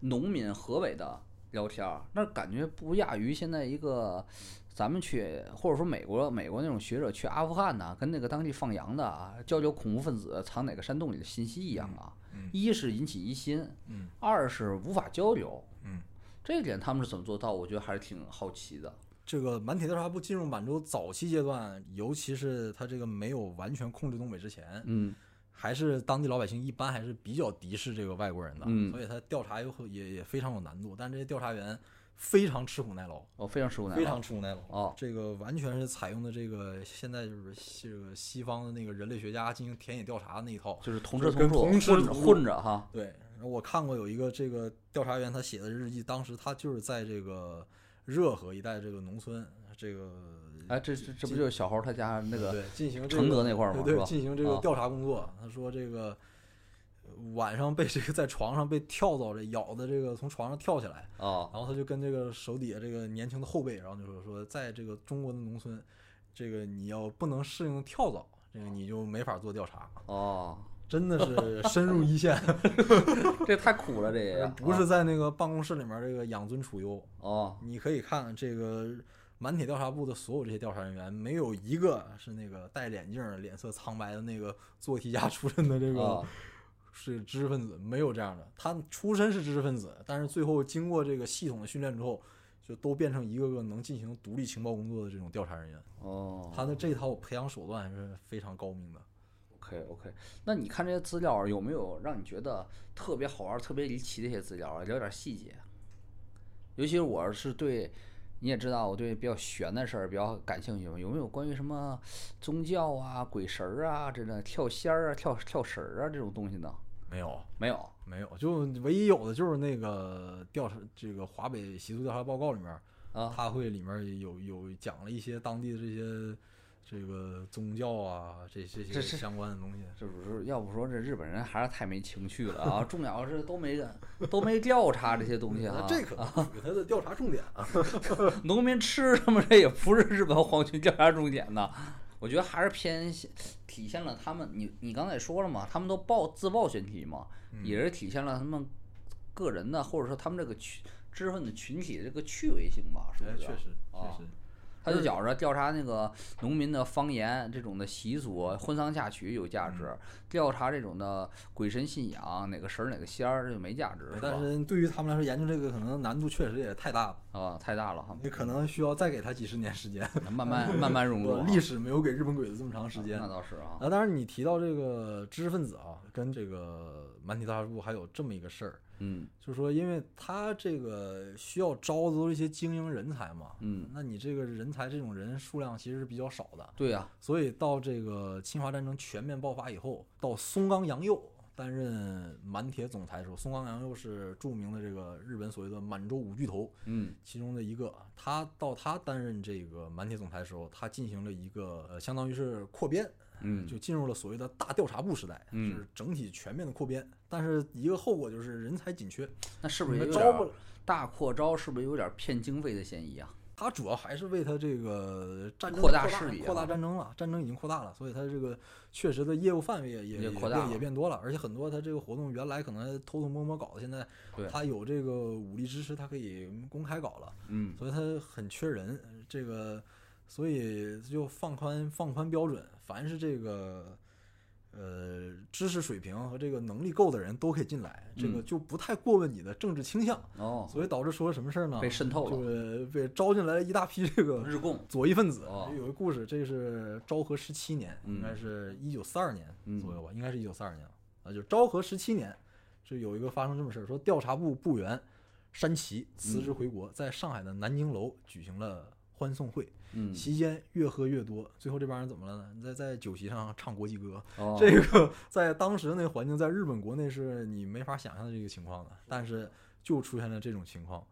Speaker 1: 农民河北的聊天儿，那感觉不亚于现在一个咱们去或者说美国美国那种学者去阿富汗呐、跟那个当地放羊的啊，交流恐怖分子藏哪个山洞里的信息一样啊。
Speaker 2: 嗯
Speaker 1: 一是引起疑心，
Speaker 2: 嗯
Speaker 1: 二是无法交流，
Speaker 2: 嗯，
Speaker 1: 这一点他们是怎么做到？我觉得还是挺好奇的。
Speaker 2: 这个满铁调查部进入满洲早期阶段，尤其是他这个没有完全控制东北之前，
Speaker 1: 嗯
Speaker 2: 还是当地老百姓一般还是比较敌视这个外国人的，
Speaker 1: 嗯
Speaker 2: 所以他调查又也也非常有难度。但这些调查员非常吃苦耐劳，
Speaker 1: 哦非常吃苦耐劳，
Speaker 2: 非常吃苦耐劳。
Speaker 1: 哦，
Speaker 2: 这个完全是采用的这个现在就是西这个西方的那个人类学家进行田野调查的那一套。
Speaker 1: 就是同
Speaker 2: 就
Speaker 1: 吃同住，
Speaker 2: 同吃
Speaker 1: 混混着哈。
Speaker 2: 对，我看过有一个这个调查员他写的日记，当时他就是在这个热河一带这个农村，这个
Speaker 1: 哎，这这这不就是小猴他家那个
Speaker 2: 对进行这
Speaker 1: 承
Speaker 2: 个
Speaker 1: 德那块儿吗？是吧？
Speaker 2: 对进行这个
Speaker 1: 啊
Speaker 2: 调查工作。他说这个呃晚上被这个在床上被跳蚤这咬的这个从床上跳起来，
Speaker 1: 啊
Speaker 2: 然后他就跟这个手底下这个年轻的后辈，然后就说说在这个中国的农村，这个你要不能适应跳蚤，这个你就没法做调查。
Speaker 1: 哦，
Speaker 2: 真的是深入一线，
Speaker 1: 这太苦了，这也
Speaker 2: 不是在那个办公室里面这个养尊处优。
Speaker 1: 哦
Speaker 2: 你可以看这个满铁调查部的所有这些调查人员，没有一个是那个戴眼镜儿、脸色苍白的那个做题家出身的这个
Speaker 1: 哦
Speaker 2: 是知识分子，没有这样的。他出身是知识分子，但是最后经过这个系统的训练之后，就都变成一个个能进行独立情报工作的这种调查人员。
Speaker 1: 哦，
Speaker 2: 他的这套培养手段还是非常高明的。
Speaker 1: OK OK，那你看这些资料有没有让你觉得特别好玩、特别离奇的一些资料啊？聊点细节。尤其是我是对，你也知道我对比较玄的事儿比较感兴趣嘛。有没有关于什么宗教啊、鬼神儿啊、这个跳仙儿啊、跳跳神儿啊这种东西呢？
Speaker 2: 没有，
Speaker 1: 没有。
Speaker 2: 没有，就唯一有的就是那个调查这个华北习俗调查报告里面，
Speaker 1: 啊
Speaker 2: 他会里面有有讲了一些当地的这些这个宗教啊，这这些
Speaker 1: 这
Speaker 2: 相关的东西。
Speaker 1: 这不是要不说这日本人还是太没情趣了啊！重要是都没都没调查这些东西啊。
Speaker 2: 这可能属于他的调查重点啊。
Speaker 1: 农民吃什么，这也不是日本皇军调查重点呐。我觉得还是偏体现了他们，你你刚才也说了嘛，他们都报自报选题嘛，也是体现了他们个人的或者说他们这个群知识分子群体的这个趣味性吧，是不
Speaker 2: 哎，
Speaker 1: 是？
Speaker 2: 确实，
Speaker 1: 啊
Speaker 2: 确实。
Speaker 1: 他就觉着调查那个农民的方言这种的习俗、婚丧嫁娶有价值，调查这种的鬼神信仰哪个神儿哪个仙儿就没价值，是吧
Speaker 2: 但？是对于他们来说，研究这个可能难度确实也太大了，
Speaker 1: 啊，太大了哈，
Speaker 2: 你可能需要再给他几十年时间。
Speaker 1: 慢慢慢慢融入啊。
Speaker 2: 历史没有给日本鬼子这么长时间
Speaker 1: 那。倒是啊。
Speaker 2: 那，当然你提到这个知识分子啊，跟这个满体大部还有这么一个事儿，
Speaker 1: 嗯。
Speaker 2: 就是说，因为他这个需要招的都是一些精英人才嘛，
Speaker 1: 嗯，
Speaker 2: 那你这个人才这种人数量其实是比较少的，
Speaker 1: 对呀、
Speaker 2: 所以到这个侵华战争全面爆发以后，到松冈洋右担任满铁总裁的时候，松冈洋右是著名的这个日本所谓的满洲五巨头
Speaker 1: 嗯。
Speaker 2: 其中的一个。他到他担任这个满铁总裁的时候，他进行了一个呃，相当于是扩编，
Speaker 1: 嗯，
Speaker 2: 就进入了所谓的大调查部时代，
Speaker 1: 嗯。
Speaker 2: 是整体全面的扩编。但是一个后果就是人才紧缺，
Speaker 1: 那是不是也有点大扩招？是不是有点骗经费的嫌疑啊？
Speaker 2: 他主要还是为他这个战争
Speaker 1: 扩大
Speaker 2: 大
Speaker 1: 势力
Speaker 2: 扩大
Speaker 1: 啊
Speaker 2: 战争了，战争已经扩大了，所以他这个确实的业务范围也也
Speaker 1: 扩大
Speaker 2: 也变多了，而且很多他这个活动原来可能偷偷摸摸搞的，现在
Speaker 1: 对
Speaker 2: 他有这个武力支持，他可以公开搞了，
Speaker 1: 嗯
Speaker 2: 所以他很缺人，这个所以就放宽放宽标准，凡是这个。呃，知识水平和这个能力够的人都可以进来，这个
Speaker 1: 嗯
Speaker 2: 就不太过问你的政治倾向，
Speaker 1: 哦，
Speaker 2: 所以导致出了什么事儿呢？
Speaker 1: 被渗透了，
Speaker 2: 就是被招进来了一大批这个
Speaker 1: 日共
Speaker 2: 左翼分子。
Speaker 1: 哦
Speaker 2: 有个故事，这是昭和十七年，
Speaker 1: 嗯
Speaker 2: 应该是一九四二年
Speaker 1: 嗯
Speaker 2: 左右吧，应该是一九四二年啊，就昭和十七年，就有一个发生这么事儿，说调查部部员山崎辞
Speaker 1: 嗯
Speaker 2: 职回国，在上海的南京楼举行了欢送会，
Speaker 1: 嗯。
Speaker 2: 席间越喝越多，最后这帮人怎么了呢？在在酒席上唱国际歌，
Speaker 1: 哦。
Speaker 2: 这个在当时那个环境，在日本国内是你没法想象的这个情况的，但是就出现了这种情况，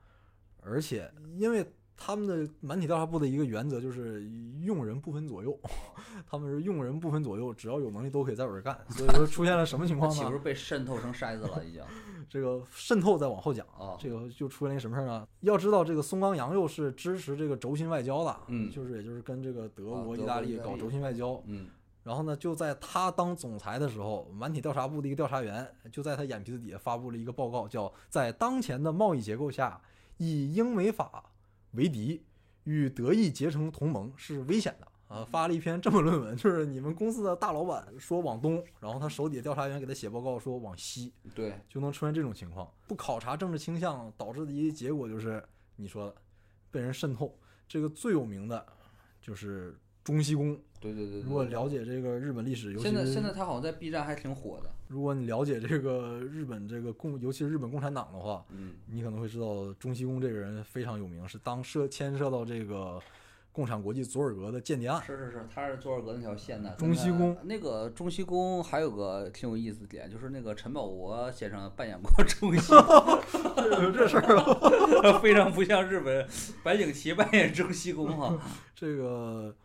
Speaker 2: 而且因为他们的满体调查部的一个原则就是用人不分左右，他们是用人不分左右，只要有能力都可以在我这儿干，所以说出现了什么情况呢？
Speaker 1: 岂不是被渗透成筛子了已经？
Speaker 2: 这个渗透再往后讲，
Speaker 1: 啊
Speaker 2: 这个就出现了一个什么事儿呢？要知道，这个松冈洋右是支持这个轴心外交的，
Speaker 1: 嗯。
Speaker 2: 就是也就是跟这个德国、意大利。搞轴心外交，
Speaker 1: 嗯。
Speaker 2: 然后呢，就在他当总裁的时候，满体调查部的一个调查员就在他眼皮子底下发布了一个报告，叫《在当前的贸易结构下，以英美法为敌，与德意结成同盟是危险的》啊，发了一篇这么论文，就是你们公司的大老板说往东，然后他手底下调查员给他写报告说往西，
Speaker 1: 对，
Speaker 2: 就能出现这种情况。不考察政治倾向导致的一个结果就是你说的被人渗透。这个最有名的就是中西宫。
Speaker 1: 对对对对。
Speaker 2: 如果了解这个日本历史，尤其
Speaker 1: 现在现在他好像在 B 站还挺火的，
Speaker 2: 如果你了解这个日本这个共，尤其是日本共产党的话，
Speaker 1: 嗯
Speaker 2: 你可能会知道中西宫这个人非常有名，是当涉牵涉到这个共产国际佐尔格的间谍案。
Speaker 1: 是是是，他是佐尔格那条线的。
Speaker 2: 中西宫
Speaker 1: 那个中西宫还有个挺有意思的点，就是那个陈宝国先生扮演过中西宫，
Speaker 2: 有这事儿啊？
Speaker 1: 非常不像日本白景琦扮演中西宫哈。
Speaker 2: 这个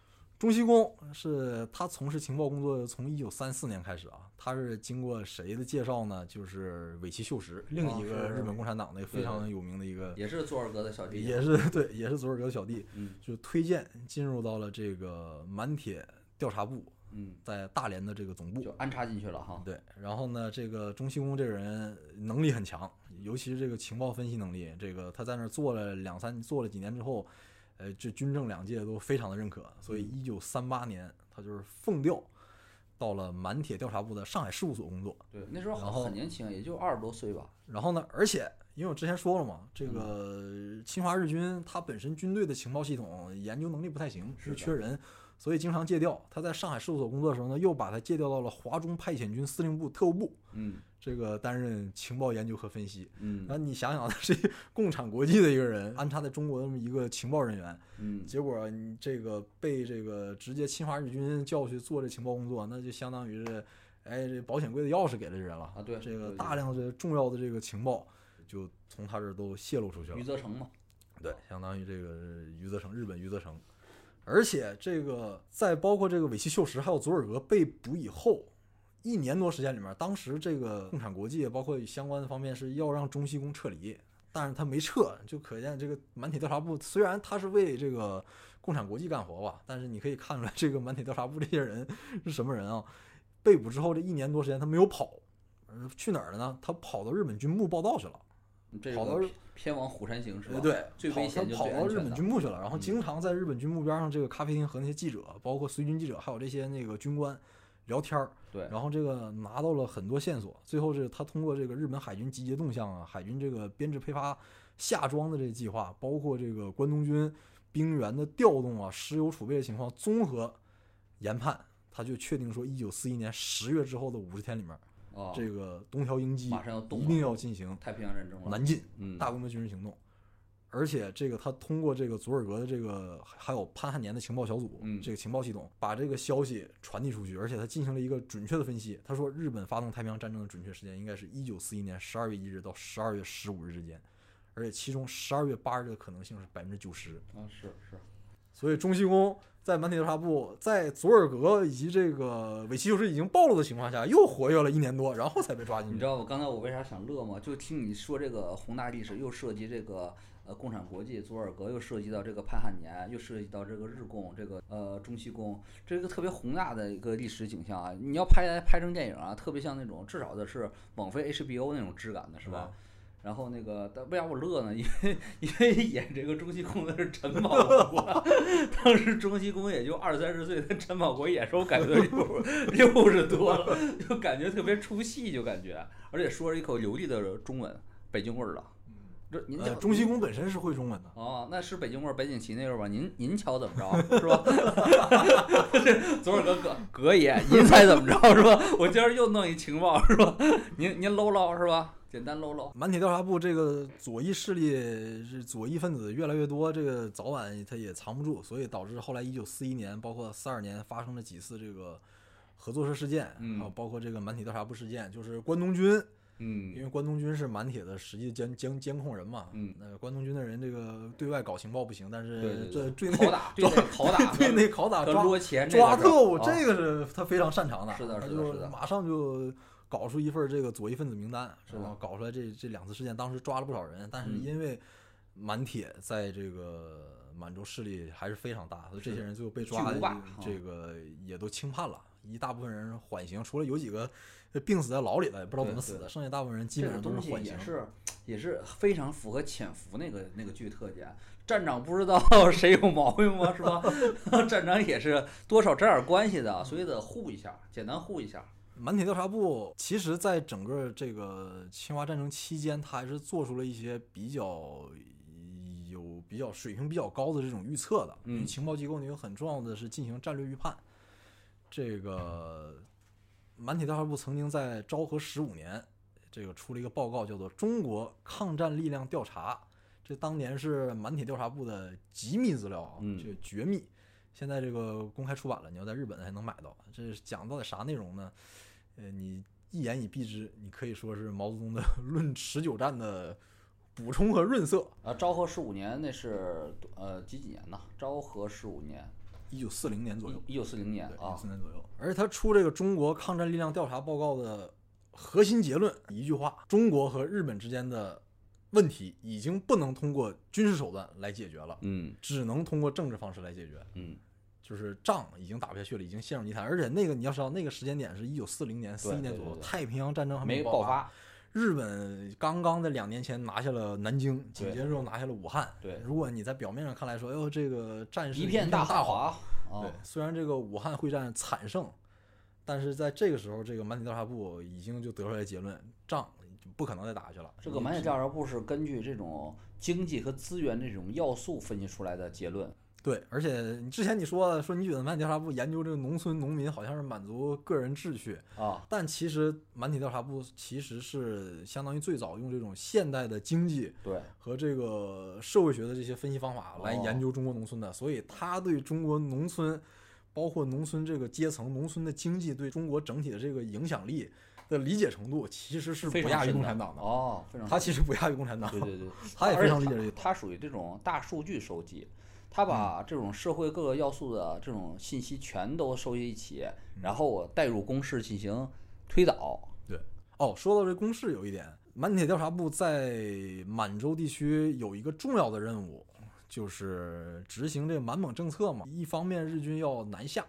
Speaker 2: 中西宫是他从事情报工作从一九三四年开始啊，他是经过谁的介绍呢？就是尾崎秀实，另一个日本共产党的非常有名的一个，
Speaker 1: 也是佐尔格的小弟，
Speaker 2: 也是对，也是佐尔格的小弟，
Speaker 1: 嗯
Speaker 2: 就推荐进入到了这个满铁调查部，
Speaker 1: 嗯，
Speaker 2: 在大连的这个总部。
Speaker 1: 就安插进去了哈。
Speaker 2: 对，然后呢，这个中西宫这个人能力很强，尤其是这个情报分析能力，这个他在那儿做了两三做了几年之后，呃，这军政两界都非常的认可，所以一九三八年他就是奉调到了满铁调查部的上海事务所工作。
Speaker 1: 对，那时候
Speaker 2: 好
Speaker 1: 很年轻，也就二十多岁吧。
Speaker 2: 然后呢，而且因为我之前说了嘛，这个侵华日军他本身军队的情报系统研究能力不太行，
Speaker 1: 是
Speaker 2: 缺人，所以经常借调。他在上海事务所工作的时候呢，又把他借调到了华中派遣军司令部特务部。
Speaker 1: 嗯
Speaker 2: 这个担任情报研究和分析。
Speaker 1: 嗯
Speaker 2: 那你想想，他是共产国际的一个人，安插在中国的这么一个情报人员，
Speaker 1: 嗯，
Speaker 2: 结果你这个被这个直接侵华日军叫去做这情报工作，那就相当于是，哎，这保险柜的钥匙给了这人了
Speaker 1: 啊对
Speaker 2: 这个大量的重要的这个情报就从他这儿都泄露出去了
Speaker 1: 余。则成嘛。
Speaker 2: 对，相当于这个余则成，日本余则成。而且这个在包括这个尾崎秀实还有佐尔格被捕以后，一年多时间里面，当时这个共产国际包括相关的方面是要让中西宫撤离，但是他没撤，就可见这个满铁调查部虽然他是为这个共产国际干活吧，但是你可以看出来这个满铁调查部这些人是什么人啊？被捕之后这一年多时间他没有跑，去哪儿了呢？他跑到日本军部报道去了。
Speaker 1: 这
Speaker 2: 跑到
Speaker 1: 偏偏往虎山行是吧？
Speaker 2: 呃，对，
Speaker 1: 最
Speaker 2: 跑
Speaker 1: 危险就
Speaker 2: 跑到日。本军部去了，然后
Speaker 1: 嗯
Speaker 2: 经常在日本军部边上这个咖啡厅和那些记者，包括随军记者，还有这些那个军官聊天儿，
Speaker 1: 对，
Speaker 2: 然后这个拿到了很多线索。最后是他通过这个日本海军集结动向啊，海军这个编制配发夏装的这个计划，包括这个关东军兵员的调动啊，石油储备的情况，综合研判，他就确定说，一九四一年十月之后的五十天里面，
Speaker 1: 哦，
Speaker 2: 这个东条英机
Speaker 1: 马上要动
Speaker 2: 一定要进行
Speaker 1: 太平洋战争了。
Speaker 2: 南进。
Speaker 1: 嗯，
Speaker 2: 大规模军事行动。而且这个他通过这个佐尔格的这个还有潘汉年的情报小组，
Speaker 1: 嗯
Speaker 2: 这个情报系统把这个消息传递出去，而且他进行了一个准确的分析。他说，日本发动太平洋战争的准确时间应该是一九四一年十二月一日到十二月十五日之间，而且其中十二月八日的可能性是百分之九十。
Speaker 1: 啊，是是，
Speaker 2: 所以中西宫在满铁调查部在佐尔格以及这个尾崎秀士已经暴露的情况下，又活跃了一年多，然后才被抓进去。
Speaker 1: 你知道我刚才我为啥想乐吗？就听你说这个宏大历史，又涉及这个呃共产国际、佐尔格，又涉及到这个潘汉年，又涉及到这个日共、这个呃中西共，这是一个特别宏大的一个历史景象啊！你要拍拍成电影啊，特别像那种至少的是网飞 HBO 那种质感的，是吧？然后那个，但为啥我乐呢？因为因为演这个中西宫的是陈宝国，当时中西宫也就二三十岁，但陈宝国演时候感觉六 六十多了，就感觉特别出戏，就感觉，而且说着一口流利的中文，北京味儿的。这您
Speaker 2: 呃，中西宫本身是会中文的，
Speaker 1: 哦，那是北京味儿，北景琦那味儿吧？您您瞧怎么着是吧？这 左耳哥哥哥爷，您猜怎么着是吧？我今儿又弄一情报是吧？您您搂搂是吧？简单喽喽。
Speaker 2: 满铁调查部这个左翼势力是左翼分子越来越多，这个早晚他也藏不住，所以导致后来一九四一年，包括四二年发生了几次这个合作社事件，
Speaker 1: 嗯
Speaker 2: 还有包括这个满铁调查部事件，就是关东军，因
Speaker 1: 嗯
Speaker 2: 为关东军是满铁的实际监监监控人嘛，
Speaker 1: 嗯
Speaker 2: 那关东军的人这个对外搞情报不行，但是这对内
Speaker 1: 拷打对内拷打
Speaker 2: 对内拷打抓
Speaker 1: 捉钱这
Speaker 2: 抓
Speaker 1: 个是
Speaker 2: 特务，
Speaker 1: 啊
Speaker 2: 这个是他非常擅长的，
Speaker 1: 是的
Speaker 2: 他
Speaker 1: 是的
Speaker 2: 马上就搞出一份这个左翼分子名单，
Speaker 1: 是
Speaker 2: 吧搞出来这这两次事件，当时抓了不少人，但是
Speaker 1: 嗯
Speaker 2: 因为满铁在这个满洲势力还是非常大，所以这些人最后被抓这个也都轻判了，一大部分人缓刑，除了有几个病死在牢里的，也不知道怎么死的，剩下大部分人基本上都是缓刑
Speaker 1: 也。是也是非常符合潜伏那个那个剧特点。站长不知道 谁有毛病吗？是吧？站长也是多少沾点关系的，所以得护一下，简单护一下。
Speaker 2: 满铁调查部其实在整个这个侵华战争期间，他还是做出了一些比较有比较水平比较高的这种预测的。
Speaker 1: 嗯
Speaker 2: 情报机构呢有很重要的是进行战略预判。这个满铁调查部曾经在昭和十五年，这个出了一个报告，叫做《中国抗战力量调查》。这当年是满铁调查部的机密资料啊，
Speaker 1: 嗯
Speaker 2: 这个绝密。现在这个公开出版了，你要在日本还能买到。这是讲到底啥内容呢？呃，你一言以蔽之，你可以说是毛泽东的 《论持久战》的补充和润色。
Speaker 1: 啊，昭和十五年那是呃几几年呢？昭和十五年，
Speaker 2: 一九四零年左右，
Speaker 1: 一九四零年
Speaker 2: 对，一九
Speaker 1: 啊
Speaker 2: 四，年左右。而他出这个中国抗战力量调查报告的核心结论一句话：中国和日本之间的问题已经不能通过军事手段来解决了，
Speaker 1: 嗯
Speaker 2: 只能通过政治方式来解决。
Speaker 1: 嗯，
Speaker 2: 就是仗已经打不下去了，已经陷入泥潭。而且那个你要知道，那个时间点是一九四零年、四一年左右，太平洋战争还
Speaker 1: 没
Speaker 2: 爆
Speaker 1: 爆。发，
Speaker 2: 日本刚刚在两年前拿下了南京，紧接着又拿下了武汉。
Speaker 1: 对
Speaker 2: 如果你在表面上看来说，哎呦，这个战事
Speaker 1: 一片大
Speaker 2: 大
Speaker 1: 华
Speaker 2: 对
Speaker 1: 啊，，
Speaker 2: 虽然这个武汉会战惨胜，但是在这个时候，这个满铁调查部已经就得出来结论，仗不可能再打下去了。
Speaker 1: 这个满铁调查部是根据这种经济和资源这种要素分析出来的结论。
Speaker 2: 对，而且你之前你说说你觉得满体调查部研究这个农村农民好像是满足个人志趣，
Speaker 1: 啊，
Speaker 2: 但其实满体调查部其实是相当于最早用这种现代的经济
Speaker 1: 对，
Speaker 2: 和这个社会学的这些分析方法来
Speaker 1: 哦
Speaker 2: 研究中国农村的，所以他对中国农村，包括农村这个阶层、农村的经济对中国整体的这个影响力的理解程度，其实是不亚于共产党的。
Speaker 1: 哦，非常
Speaker 2: 他其实不亚于共产党，
Speaker 1: 对对对，
Speaker 2: 他也非常理解这个，
Speaker 1: 他。属于这种大数据收集，他把这种社会各个要素的这种信息全都收集一起，然后我带入公式进行推导。
Speaker 2: 对哦，说到这公式，有一点，满铁调查部在满洲地区有一个重要的任务，就是执行这个满蒙政策嘛。一方面日军要南下，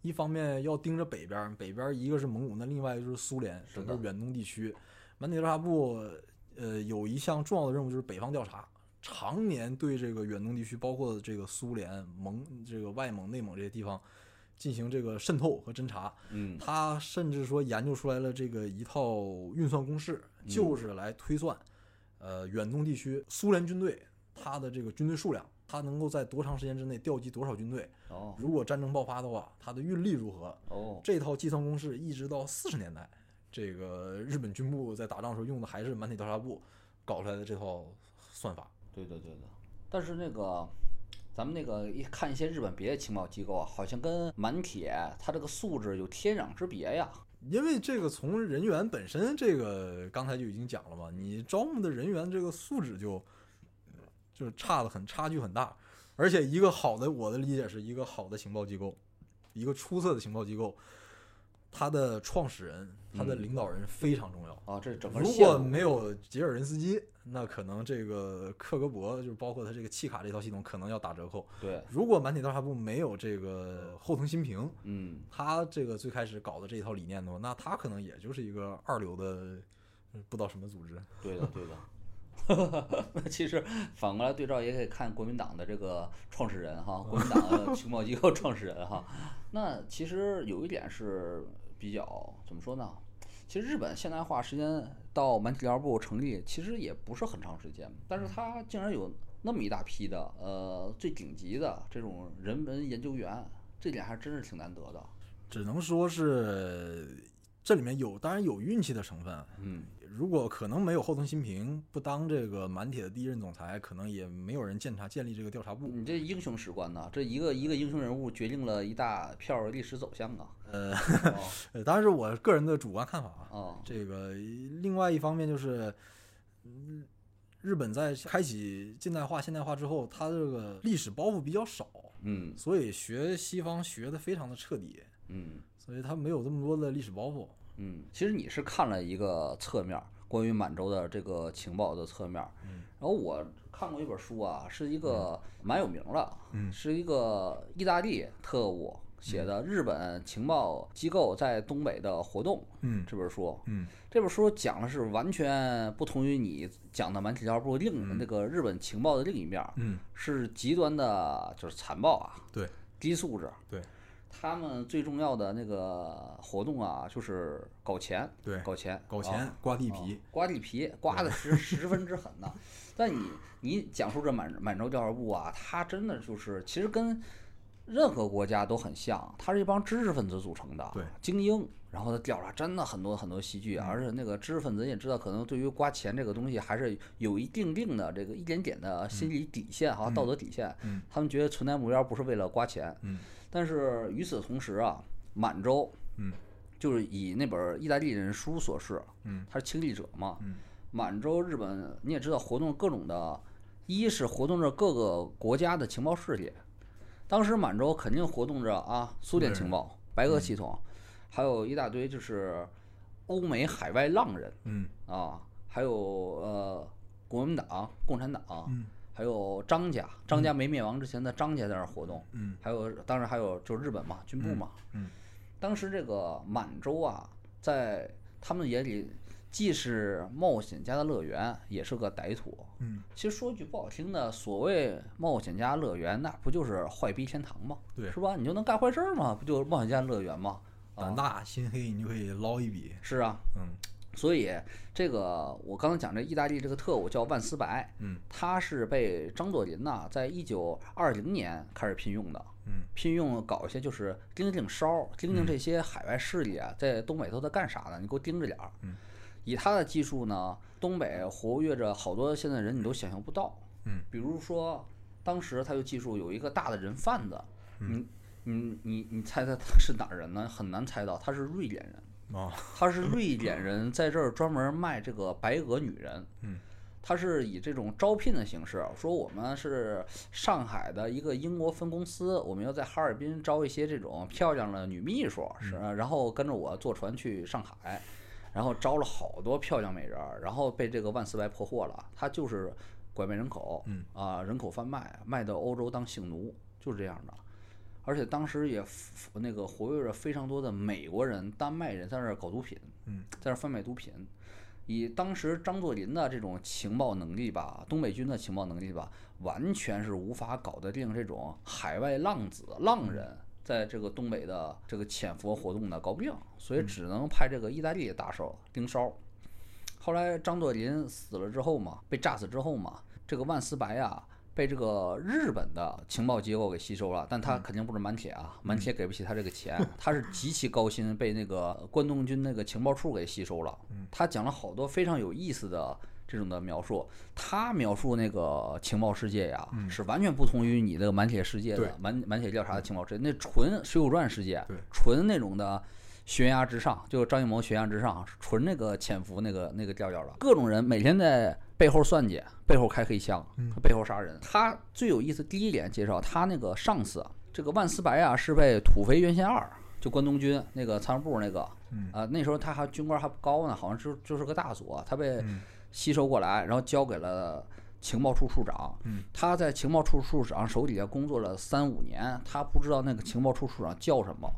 Speaker 2: 一方面要盯着北边儿，北边儿一个是蒙古，那另外就是苏联，整个远东地区。满铁调查部呃有一项重要的任务就是北方调查，常年对这个远东地区，包括这个苏联、蒙、这个外蒙、内蒙这些地方进行这个渗透和侦查。
Speaker 1: 嗯
Speaker 2: 他甚至说研究出来了这个一套运算公式，
Speaker 1: 嗯
Speaker 2: 就是来推算，呃，远东地区苏联军队它的这个军队数量，它能够在多长时间之内调集多少军队，
Speaker 1: 哦
Speaker 2: 如果战争爆发的话，它的运力如何？
Speaker 1: 哦，
Speaker 2: 这套计算公式一直到四十年代，这个日本军部在打仗的时候用的还是满铁调查部搞出来的这套算法。
Speaker 1: 对的对的，但是那个咱们那个一看一些日本别的情报机构啊，好像跟满铁它这个素质有天壤之别呀。
Speaker 2: 因为这个从人员本身，这个刚才就已经讲了嘛，你招募的人员这个素质就就差的很，差距很大。而且一个好的，我的理解是一个好的情报机构，一个出色的情报机构，它的创始人、他的领导人非常重要。
Speaker 1: 啊，这整个
Speaker 2: 如果没有吉尔任斯基，那可能这个克格勃就是包括他这个契卡这套系统可能要打折扣。
Speaker 1: 对，
Speaker 2: 如果满铁调查部没有这个后藤新平，
Speaker 1: 嗯，
Speaker 2: 他这个最开始搞的这一套理念的话，那他可能也就是一个二流的嗯不知道什么组织。
Speaker 1: 对的，对的。那其实反过来对照，也可以看国民党的这个创始人哈，国民党的 情报机构创始人哈。那其实有一点是比较怎么说呢？其实日本现代化时间到满体调查部成立，其实也不是很长时间，但是它竟然有那么一大批的呃最顶级的这种人文研究员，这点还真是挺难得的。
Speaker 2: 只能说是这里面有，当然有运气的成分。
Speaker 1: 嗯，
Speaker 2: 如果可能没有后藤新平不当这个满铁的第一任总裁，可能也没有人建查建立这个调查部。
Speaker 1: 你这英雄史观呐，这一个一个英雄人物决定了一大票历史走向啊。
Speaker 2: 呃，当然是我个人的主观看法啊。
Speaker 1: 哦，
Speaker 2: 这个另外一方面就是，嗯，日本在开启近代化、现代化之后，它这个历史包袱比较少，
Speaker 1: 嗯
Speaker 2: 所以学西方学的非常的彻底，
Speaker 1: 嗯
Speaker 2: 所以它没有这么多的历史包袱。
Speaker 1: 嗯，其实你是看了一个侧面，关于满洲的这个情报的侧面，
Speaker 2: 嗯
Speaker 1: 然后我看过一本书啊，是一个蛮有名的，
Speaker 2: 嗯
Speaker 1: 是一个意大利特务写的《日本情报机构在东北的活动》
Speaker 2: 嗯
Speaker 1: 这本书。
Speaker 2: 嗯
Speaker 1: 这本书讲的是完全不同于你讲的满体调查部另那个日本情报的另一面儿，
Speaker 2: 嗯，
Speaker 1: 是极端的，就是残暴啊，
Speaker 2: 对，
Speaker 1: 低素质。
Speaker 2: 对，
Speaker 1: 他们最重要的那个活动啊，就是搞钱，
Speaker 2: 对，
Speaker 1: 搞钱，
Speaker 2: 搞钱刮地皮，
Speaker 1: 刮地皮，刮的十十分之狠呐。但你你讲述这满满洲调查部啊，它真的就是其实跟任何国家都很像，它是一帮知识分子组成的，
Speaker 2: 对，
Speaker 1: 精英。然后他调查真的很多很多戏剧，而且那个知识分子也知道，可能对于刮钱这个东西还是有一定定的这个一点点的心理底线哈，道德底线。
Speaker 2: 嗯
Speaker 1: 他们觉得存在目标不是为了刮钱，
Speaker 2: 嗯
Speaker 1: 但是与此同时啊，满洲，
Speaker 2: 嗯，
Speaker 1: 就是以那本意大利人书所示，
Speaker 2: 嗯，
Speaker 1: 他是亲历者嘛，
Speaker 2: 嗯，
Speaker 1: 满洲日本你也知道，活动各种的，一是活动着各个国家的情报势力，当时满洲肯定活动着啊，苏联情报、白俄系统，还有一大堆就是欧美海外浪人
Speaker 2: 嗯
Speaker 1: 啊，还有呃国民党、共产党，
Speaker 2: 嗯
Speaker 1: 还有张家，张家没灭亡之前的张家在那儿活动，
Speaker 2: 嗯
Speaker 1: 还有当然还有就是日本嘛，军部嘛，
Speaker 2: 嗯。
Speaker 1: 当时这个满洲啊，在他们眼里既是冒险家的乐园，也是个歹徒。
Speaker 2: 嗯，
Speaker 1: 其实说句不好听的，所谓冒险家乐园，那不就是坏逼天堂吗？
Speaker 2: 对
Speaker 1: 是吧？你就能干坏事儿吗？不就是冒险家乐园吗？
Speaker 2: 胆大心黑，你就可以捞一笔。
Speaker 1: 是啊，
Speaker 2: 嗯
Speaker 1: 所以这个我刚才讲这意大利这个特务叫万斯白，
Speaker 2: 嗯
Speaker 1: 他是被张作霖呐，在一九二零年开始聘用的。
Speaker 2: 嗯
Speaker 1: 聘用搞一些就是盯盯梢，盯盯这些海外势力啊，在东北都在干啥呢？你给我盯着点儿。
Speaker 2: 嗯
Speaker 1: 以他的技术呢，东北活跃着好多现在人你都想象不到。
Speaker 2: 嗯，
Speaker 1: 比如说，当时他就技术有一个大的人贩子，
Speaker 2: 嗯
Speaker 1: 你你你你猜猜他是哪儿人呢？很难猜到，他是瑞典人。
Speaker 2: 啊
Speaker 1: 他是瑞典人，在这儿专门卖这个白俄女人。
Speaker 2: 嗯，
Speaker 1: 他是以这种招聘的形式，说我们是上海的一个英国分公司，我们要在哈尔滨招一些这种漂亮的女秘书，是，然后跟着我坐船去上海，然后招了好多漂亮美人儿，然后被这个万斯白破获了，他就是拐卖人口，
Speaker 2: 嗯
Speaker 1: 啊，人口贩卖，卖到欧洲当性奴，就是这样的。而且当时也那个活跃着非常多的美国人、丹麦人在那儿搞毒品，
Speaker 2: 嗯，
Speaker 1: 在那儿贩卖毒品。以当时张作霖的这种情报能力吧，东北军的情报能力吧，完全是无法搞得定这种海外浪子、浪人在这个东北的这个潜伏活动呢搞不定，所以只能派这个意大利的打手盯梢。后来张作霖死了之后嘛，被炸死之后嘛，这个万斯白啊，被这个日本的情报机构给吸收了，但他肯定不是满铁啊，满铁给不起他这个钱，他是极其高薪被那个关东军那个情报处给吸收了。他讲了好多非常有意思的这种的描述，他描述那个情报世界呀，
Speaker 2: 嗯
Speaker 1: 是完全不同于你这个满铁世界的满满铁调查的情报世界，那纯《水浒传》世界，纯那种的悬崖之上，就是张艺谋悬崖之上，纯那个潜伏那个那个调调的，各种人每天在背后算计，背后开黑枪，
Speaker 2: 嗯
Speaker 1: 背后杀人。他最有意思，第一点介绍他那个上司，这个万思白啊，是被土肥原贤二。就关东军那个参谋部那个，
Speaker 2: 嗯
Speaker 1: 啊，那时候他还军官还不高呢，好像就就是个大佐，他被
Speaker 2: 嗯
Speaker 1: 吸收过来，然后交给了情报处处长。
Speaker 2: 嗯
Speaker 1: 他在情报处处长手底下工作了三五年，他不知道那个情报处处长叫什么，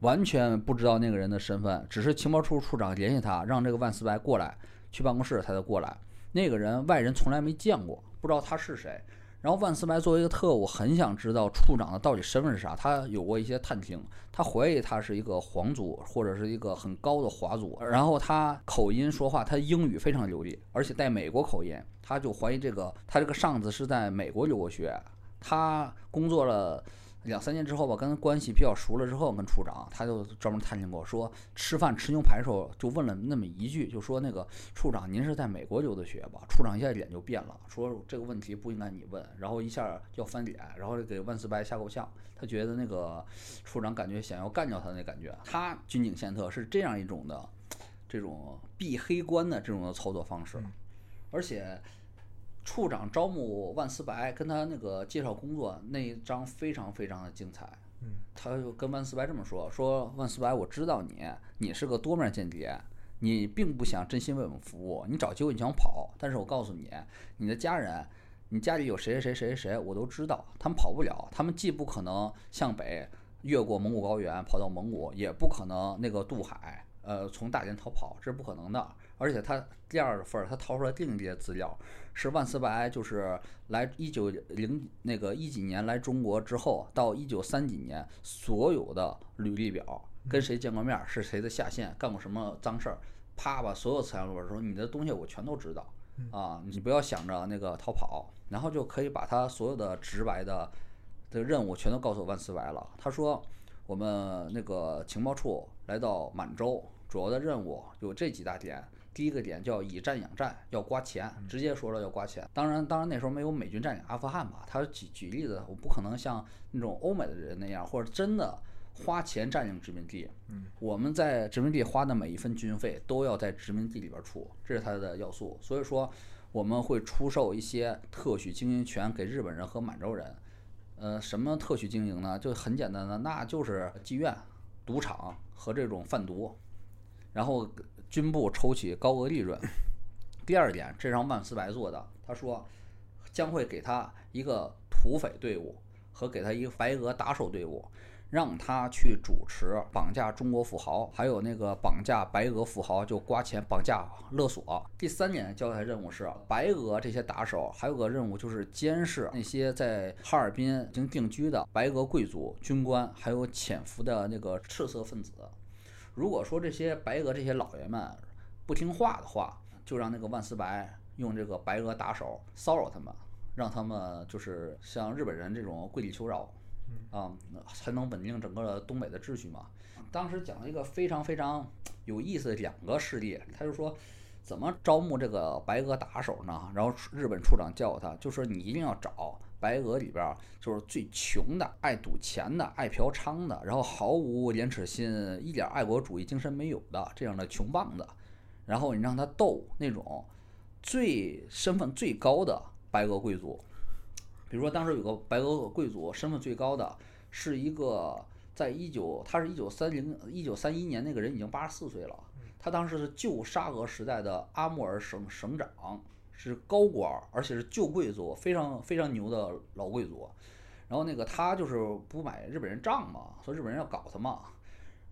Speaker 1: 完全不知道那个人的身份，只是情报处处长联系他，让这个万斯白过来去办公室，他才过来。那个人外人从来没见过，不知道他是谁。然后万斯白作为一个特务，很想知道处长的到底身份是啥。他有过一些探听，他怀疑他是一个皇族或者是一个很高的华族。然后他口音说话，他英语非常流利，而且带美国口音。他就怀疑这个他这个上司是在美国留过学。他工作了两三年之后吧，跟他关系比较熟了之后，跟处长他就专门探听过，说吃饭吃牛排的时候就问了那么一句，就说那个处长您是在美国留的学吧？处长一下脸就变了，说这个问题不应该你问，然后一下要翻脸，然后给万斯白吓够呛，他觉得那个处长感觉想要干掉他那感觉。他军警宪特是这样一种的这种避黑关的这种的操作方式，而且。处长招募万斯白，跟他那个介绍工作那一章非常非常的精彩。
Speaker 2: 嗯，
Speaker 1: 他就跟万斯白这么说：“说万斯白，我知道你，你是个多面间谍，你并不想真心为我们服务，你找机会你想跑。但是我告诉你，你的家人，你家里有谁谁谁谁谁，我都知道，他们跑不了，他们既不可能向北越过蒙古高原跑到蒙古，也不可能那个渡海，呃，从大连逃跑，这是不可能的。而且他第二份儿他掏出来另一些资料。”是万斯白，就是来一九零那个一几年来中国之后，到一九三几年所有的履历表，跟谁见过面，是谁的下线，干过什么脏事儿，啪把所有资料里边说你的东西我全都知道啊，你不要想着那个逃跑，然后就可以把他所有的直白的的任务全都告诉万斯白了。他说我们那个情报处来到满洲，主要的任务有这几大点。第一个点叫以战养战，要刮钱，直接说了要刮钱。当然，当然那时候没有美军占领阿富汗吧？他举举例子，我不可能像那种欧美的人那样，或者真的花钱占领殖民地。
Speaker 2: 嗯，
Speaker 1: 我们在殖民地花的每一分军费都要在殖民地里边出，这是它的要素。所以说，我们会出售一些特许经营权给日本人和满洲人。呃，什么特许经营呢？就很简单的，那就是妓院、赌场和这种贩毒，然后。军部抽取高额利润。第二点，这让万斯白做的，他说将会给他一个土匪队伍和给他一个白俄打手队伍，让他去主持绑架中国富豪，还有那个绑架白俄富豪就刮钱、绑架勒索。第三点交代任务是白俄这些打手，还有个任务就是监视那些在哈尔滨已经定居的白俄贵族、军官，还有潜伏的那个赤色分子。如果说这些白俄这些老爷们不听话的话，就让那个万斯白用这个白俄打手骚扰他们，让他们就是像日本人这种跪地求饶，啊，才能稳定整个东北的秩序嘛。当时讲了一个非常非常有意思的两个事例，他就说怎么招募这个白俄打手呢？然后日本处长教他，就说你一定要找。白俄里边就是最穷的、爱赌钱的、爱嫖娼的，然后毫无廉耻心、一点爱国主义精神没有的这样的穷棒子，然后你让他斗那种最身份最高的白俄贵族，比如说当时有个白俄贵族身份最高的是一个，在一九他是一九三零一九三一年那个人已经八十四岁了，他当时是旧沙俄时代的阿穆尔省省长。是高官，而且是旧贵族，非常非常牛的老贵族。然后那个他就是不买日本人账嘛，说日本人要搞他嘛。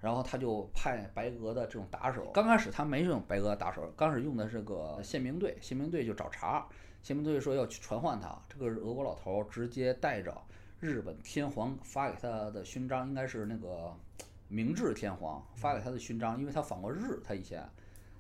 Speaker 1: 然后他就派白俄的这种打手，刚开始他没用白俄打手，刚开始用的是个宪兵队，宪兵队就找茬，宪兵队说要去传唤他。这个俄国老头直接带着日本天皇发给他的勋章，应该是那个明治天皇发给他的勋章，因为他访过日，他以前。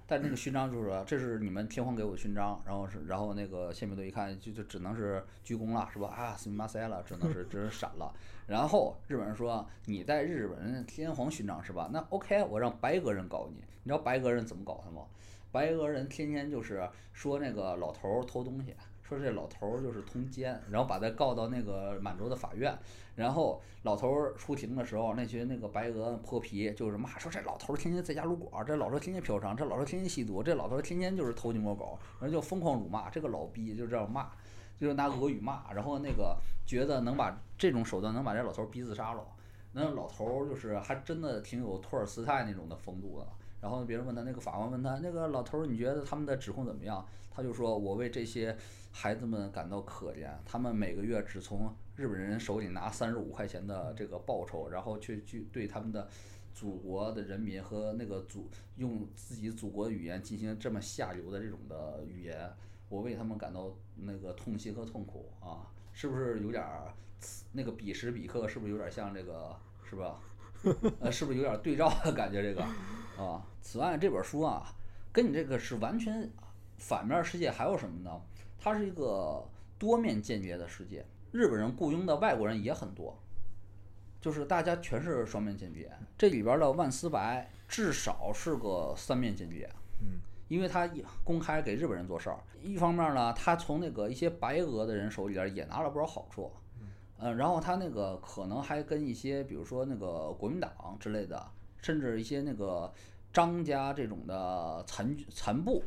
Speaker 1: 但那个勋章就是说，这是你们天皇给我的勋章，然后是，然后那个宪兵队一看，就就只能是鞠躬了，是吧？啊，斯密马塞了，只能是只能闪了。然后日本人说，你带日本人天皇勋章是吧？那 OK，我让白俄人搞你。你知道白俄人怎么搞他吗？白俄人天天就是说那个老头儿偷东西，说这老头儿就是通奸，然后把他告到那个满洲的法院，然后老头儿出庭的时候，那些那个白俄泼皮就是骂说这老头儿天天在家撸管，这老头儿天天嫖娼，这老头儿天天吸毒，这老头儿天天就是偷鸡摸狗，然后就疯狂辱骂这个老逼，就这样骂，就是拿俄语骂，然后那个觉得能把这种手段能把这老头逼自杀了。那老头就是还真的挺有托尔斯泰那种的风度的。然后别人问他，那个法官问他，那个老头儿，你觉得他们的指控怎么样？他就说：“我为这些孩子们感到可怜，他们每个月只从日本人手里拿三十五块钱的这个报酬，然后去去对他们的祖国的人民和那个祖用自己祖国的语言进行这么下流的这种的语言，我为他们感到那个痛心和痛苦啊！是不是有点儿那个彼时彼刻，是不是有点像这个，是吧？呃，是不是有点对照的感觉？这个。”啊，此外这本书啊，跟你这个是完全反面世界。还有什么呢？它是一个多面间谍的世界。日本人雇佣的外国人也很多，就是大家全是双面间谍。这里边的万斯白至少是个三面间谍，
Speaker 2: 嗯，
Speaker 1: 因为他公开给日本人做事儿。一方面呢，他从那个一些白俄的人手里边也拿了不少好处，嗯，然后他那个可能还跟一些比如说那个国民党之类的。甚至一些那个张家这种的残残部，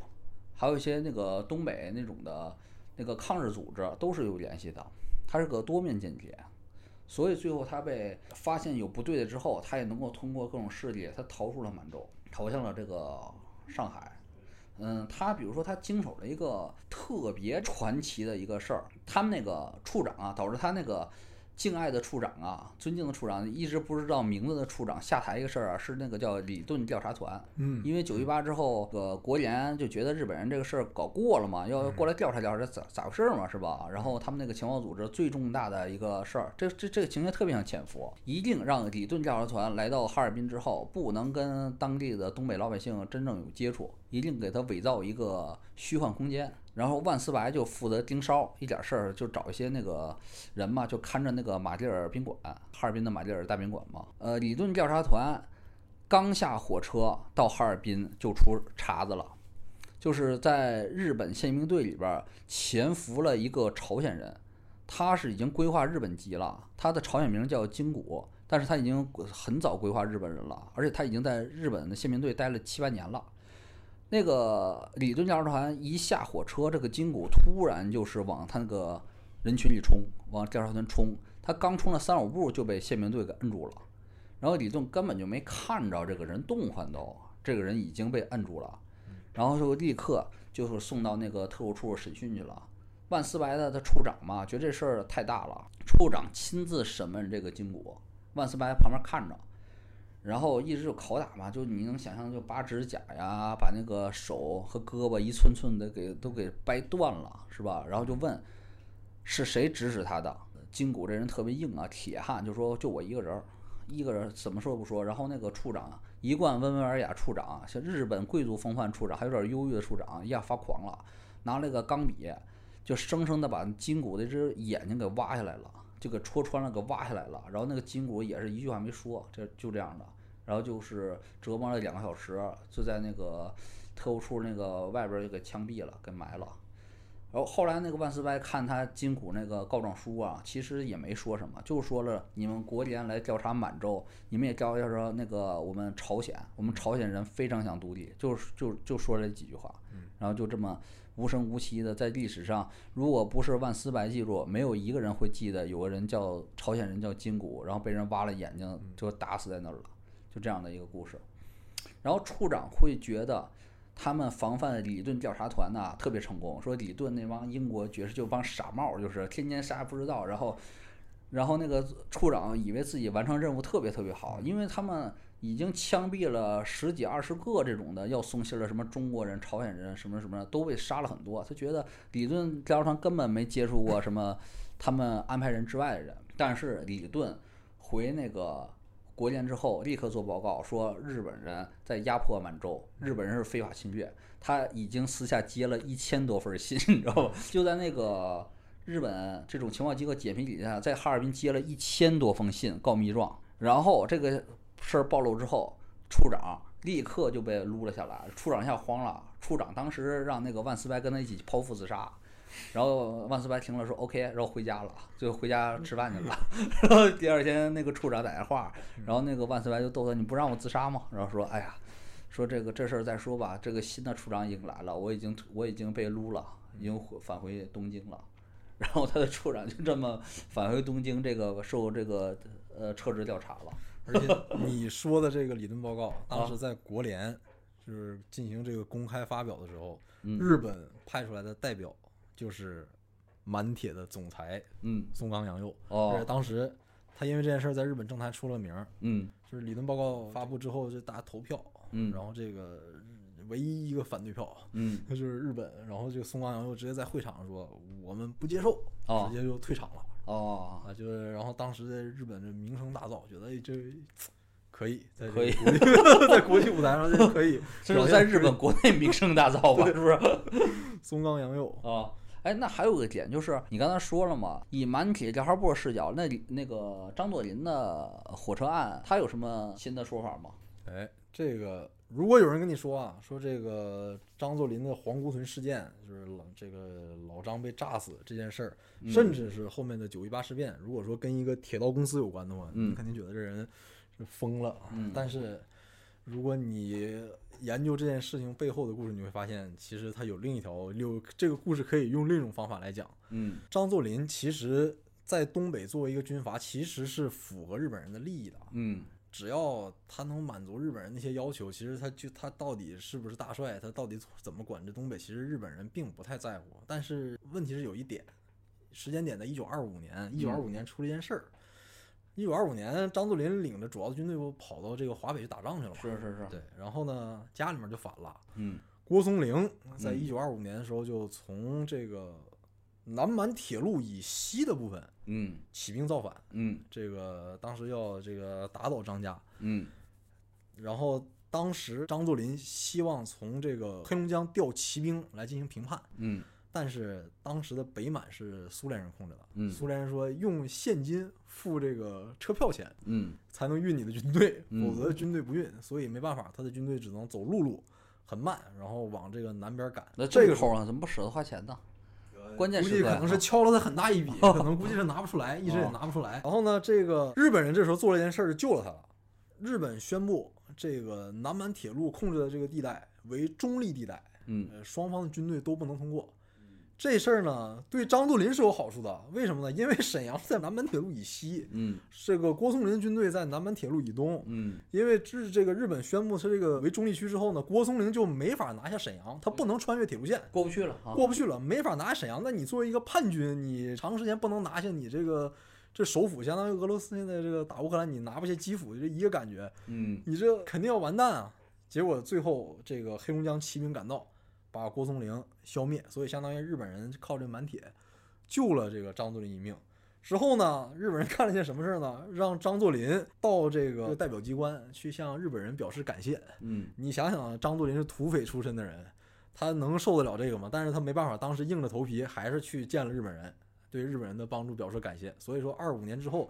Speaker 1: 还有一些那个东北那种的那个抗日组织都是有联系的。他是个多面间谍，所以最后他被发现有不对的之后，他也能够通过各种势力，他逃出了满洲，逃向了这个上海。嗯，他比如说他经手了一个特别传奇的一个事儿，他们那个处长啊，导致他那个。敬爱的处长啊，尊敬的处长，一直不知道名字的处长下台一个事儿啊，是那个叫李顿调查团。
Speaker 2: 嗯，
Speaker 1: 因为九一八之后，个国联就觉得日本人这个事儿搞过了嘛，要过来调查调查咋咋回事嘛，是吧？然后他们那个情报组织最重大的一个事儿，这这这个情节特别像潜伏，一定让李顿调查团来到哈尔滨之后，不能跟当地的东北老百姓真正有接触，一定给他伪造一个虚幻空间。然后万斯白就负责盯梢，一点事儿就找一些那个人嘛，就看着那个马迭尔宾馆，哈尔滨的马迭尔大宾馆嘛。呃，李顿调查团刚下火车到哈尔滨就出茬子了，就是在日本宪兵队里边潜伏了一个朝鲜人，他是已经规划日本籍了，他的朝鲜名叫金谷，但是他已经很早规划日本人了，而且他已经在日本的宪兵队待了七八年了。那个李顿调查团一下火车，这个金谷突然就是往他那个人群里冲，往调查团冲。他刚冲了三五步就被宪兵队给摁住了，然后李顿根本就没看着这个人动换都，这个人已经被摁住了，然后就立刻就是送到那个特务处审讯去了。万斯白的他处长嘛，觉得这事儿太大了，处长亲自审问这个金谷，万斯白旁边看着。然后一直就拷打嘛，就你能想象，就拔指甲呀，把那个手和胳膊一寸寸的给都给掰断了，是吧？然后就问是谁指使他的？金谷这人特别硬啊，铁汉，就说就我一个人，一个人怎么说不说？然后那个处长一贯温文尔雅，处长像日本贵族风范处长，还有点忧郁的处长一下发狂了，拿了个钢笔，就生生的把金谷的只眼睛给挖下来了。就给戳穿了，给挖下来了。然后那个金谷也是一句话没说，这就这样的。然后就是折磨了两个小时，就在那个特务处那个外边就给枪毙了，给埋了。然后后来那个万斯白看他金谷那个告状书啊，其实也没说什么，就说了你们国联来调查满洲，你们也调查说那个我们朝鲜，我们朝鲜人非常想独立，就是就就说了几句话，然后就这么。无声无息的，在历史上，如果不是万斯白记录，没有一个人会记得有个人叫朝鲜人叫金谷，然后被人挖了眼睛就打死在那儿了，就这样的一个故事。然后处长会觉得他们防范李顿调查团呐特别成功，说李顿那帮英国爵士就帮傻帽，就是天天啥也不知道。然后，然后那个处长以为自己完成任务特别特别好，因为他们。已经枪毙了十几二十个这种的要送信的什么中国人、朝鲜人什么什么都被杀了很多。他觉得李顿调查团根本没接触过什么他们安排人之外的人。但是李顿回那个国联之后，立刻做报告说日本人在压迫满洲，日本人是非法侵略。他已经私下接了一千多份信，你知道吧？就在那个日本这种情报机构解密底下，在哈尔滨接了一千多封信告密状，然后这个。事儿暴露之后，处长立刻就被撸了下来，处长一下慌了。处长当时让那个万斯白跟他一起剖腹自杀，然后万斯白听了说 OK，然后回家了，最后回家吃饭去了。然后第二天那个处长打电话，然后那个万斯白就逗他：“你不让我自杀吗？”然后说：“哎呀，说这个这事儿再说吧，这个新的处长已经来了，我已经我已经被撸了，已经回返回东京了。”然后他的处长就这么返回东京，这个受这个呃撤职调查了。
Speaker 2: 而且你说的这个理论报告，当时在国联就是进行这个公开发表的时候，
Speaker 1: 嗯。
Speaker 2: 日本派出来的代表就是满铁的总裁
Speaker 1: 嗯。
Speaker 2: 松冈洋右，而且
Speaker 1: 哦
Speaker 2: 当时他因为这件事儿在日本政坛出了名儿，
Speaker 1: 嗯。
Speaker 2: 就是理论报告发布之后，就大家投票，
Speaker 1: 嗯。
Speaker 2: 然后这个唯一一个反对票。
Speaker 1: 嗯。
Speaker 2: 那 就是日本，然后这个松冈洋右直接在会场上说我们不接受，
Speaker 1: 哦
Speaker 2: 直接就退场了。
Speaker 1: 哦
Speaker 2: 啊，就是然后当时在日本这名声大噪，觉得哎这可以，
Speaker 1: 可以
Speaker 2: 个国际 在国际舞台上这可以，
Speaker 1: 这是在日本国内名声大噪吧？是不是？
Speaker 2: 松冈洋右，
Speaker 1: 啊，哎，那还有个点就是，你刚才说了嘛，以满铁调查部视角，那里那个张作霖的火车案，他有什么新的说法吗？
Speaker 2: 哎，这个如果有人跟你说啊，说这个张作霖的皇姑屯事件，就是老这个老张被炸死这件事儿，
Speaker 1: 嗯
Speaker 2: 甚至是后面的九一八事变，如果说跟一个铁道公司有关的话，
Speaker 1: 嗯
Speaker 2: 你肯定觉得这人是疯了。
Speaker 1: 嗯
Speaker 2: 但是如果你研究这件事情背后的故事，你会发现，其实他有另一条有这个故事可以用另一种方法来讲。
Speaker 1: 嗯
Speaker 2: 张作霖其实在东北作为一个军阀，其实是符合日本人的利益的。
Speaker 1: 嗯
Speaker 2: 只要他能满足日本人那些要求，其实他就他到底是不是大帅，他到底怎么管制东北，其实日本人并不太在乎。但是问题是有一点，时间点在一九二五年，一九二五年出了一件事儿。一九二五年，张作霖领着主要的军队不跑到这个华北去打仗去了嘛？
Speaker 1: 是是是，
Speaker 2: 对，然后呢，家里面就反了。
Speaker 1: 嗯
Speaker 2: 郭松龄在
Speaker 1: 嗯
Speaker 2: 一九二五年的时候就从这个南满铁路以西的部分
Speaker 1: 嗯
Speaker 2: 起兵造反，
Speaker 1: 嗯
Speaker 2: 这个当时要这个打倒张家，
Speaker 1: 嗯
Speaker 2: 然后当时张作霖希望从这个黑龙江调骑兵来进行评判，
Speaker 1: 嗯
Speaker 2: 但是当时的北满是苏联人控制的，
Speaker 1: 嗯
Speaker 2: 苏联人说用现金付这个车票钱
Speaker 1: 嗯
Speaker 2: 才能运你的军队，
Speaker 1: 嗯
Speaker 2: 否则军队不运，所以没办法，他的军队只能走陆路，很慢，然后往这个南边赶。
Speaker 1: 那
Speaker 2: 这个时候
Speaker 1: 抠呢？怎么不舍得花钱呢？关键
Speaker 2: 估计可能是敲了他很大一笔，可能估计是拿不出来，一直也拿不出来。然后呢，这个日本人这时候做了一件事儿，就救了他了。日本宣布这个南满铁路控制的这个地带为中立地带，
Speaker 1: 嗯
Speaker 2: 呃，双方的军队都不能通过。这事儿呢，对张作霖是有好处的。为什么呢？因为沈阳在南满铁路以西，
Speaker 1: 嗯
Speaker 2: 这个郭松龄军队在南满铁路以东。
Speaker 1: 嗯
Speaker 2: 因为至这个日本宣布他这个为中立区之后呢，郭松龄就没法拿下沈阳，他不能穿越铁路线。
Speaker 1: 过不去了啊。
Speaker 2: 过不去了，没法拿下沈阳。那你作为一个叛军，你长时间不能拿下你这个这首府，相当于俄罗斯现在这个打乌克兰，你拿不下基辅，这一个感觉，
Speaker 1: 嗯
Speaker 2: 你这肯定要完蛋啊！结果最后这个黑龙江骑兵赶到，把郭松龄消灭，所以相当于日本人靠这满铁救了这个张作霖一命。之后呢，日本人干了件什么事儿呢？让张作霖到这个代表机关去向日本人表示感谢。
Speaker 1: 嗯
Speaker 2: 你想想，张作霖是土匪出身的人，他能受得了这个吗？但是他没办法，当时硬着头皮还是去见了日本人，对日本人的帮助表示感谢。所以说，二五年之后，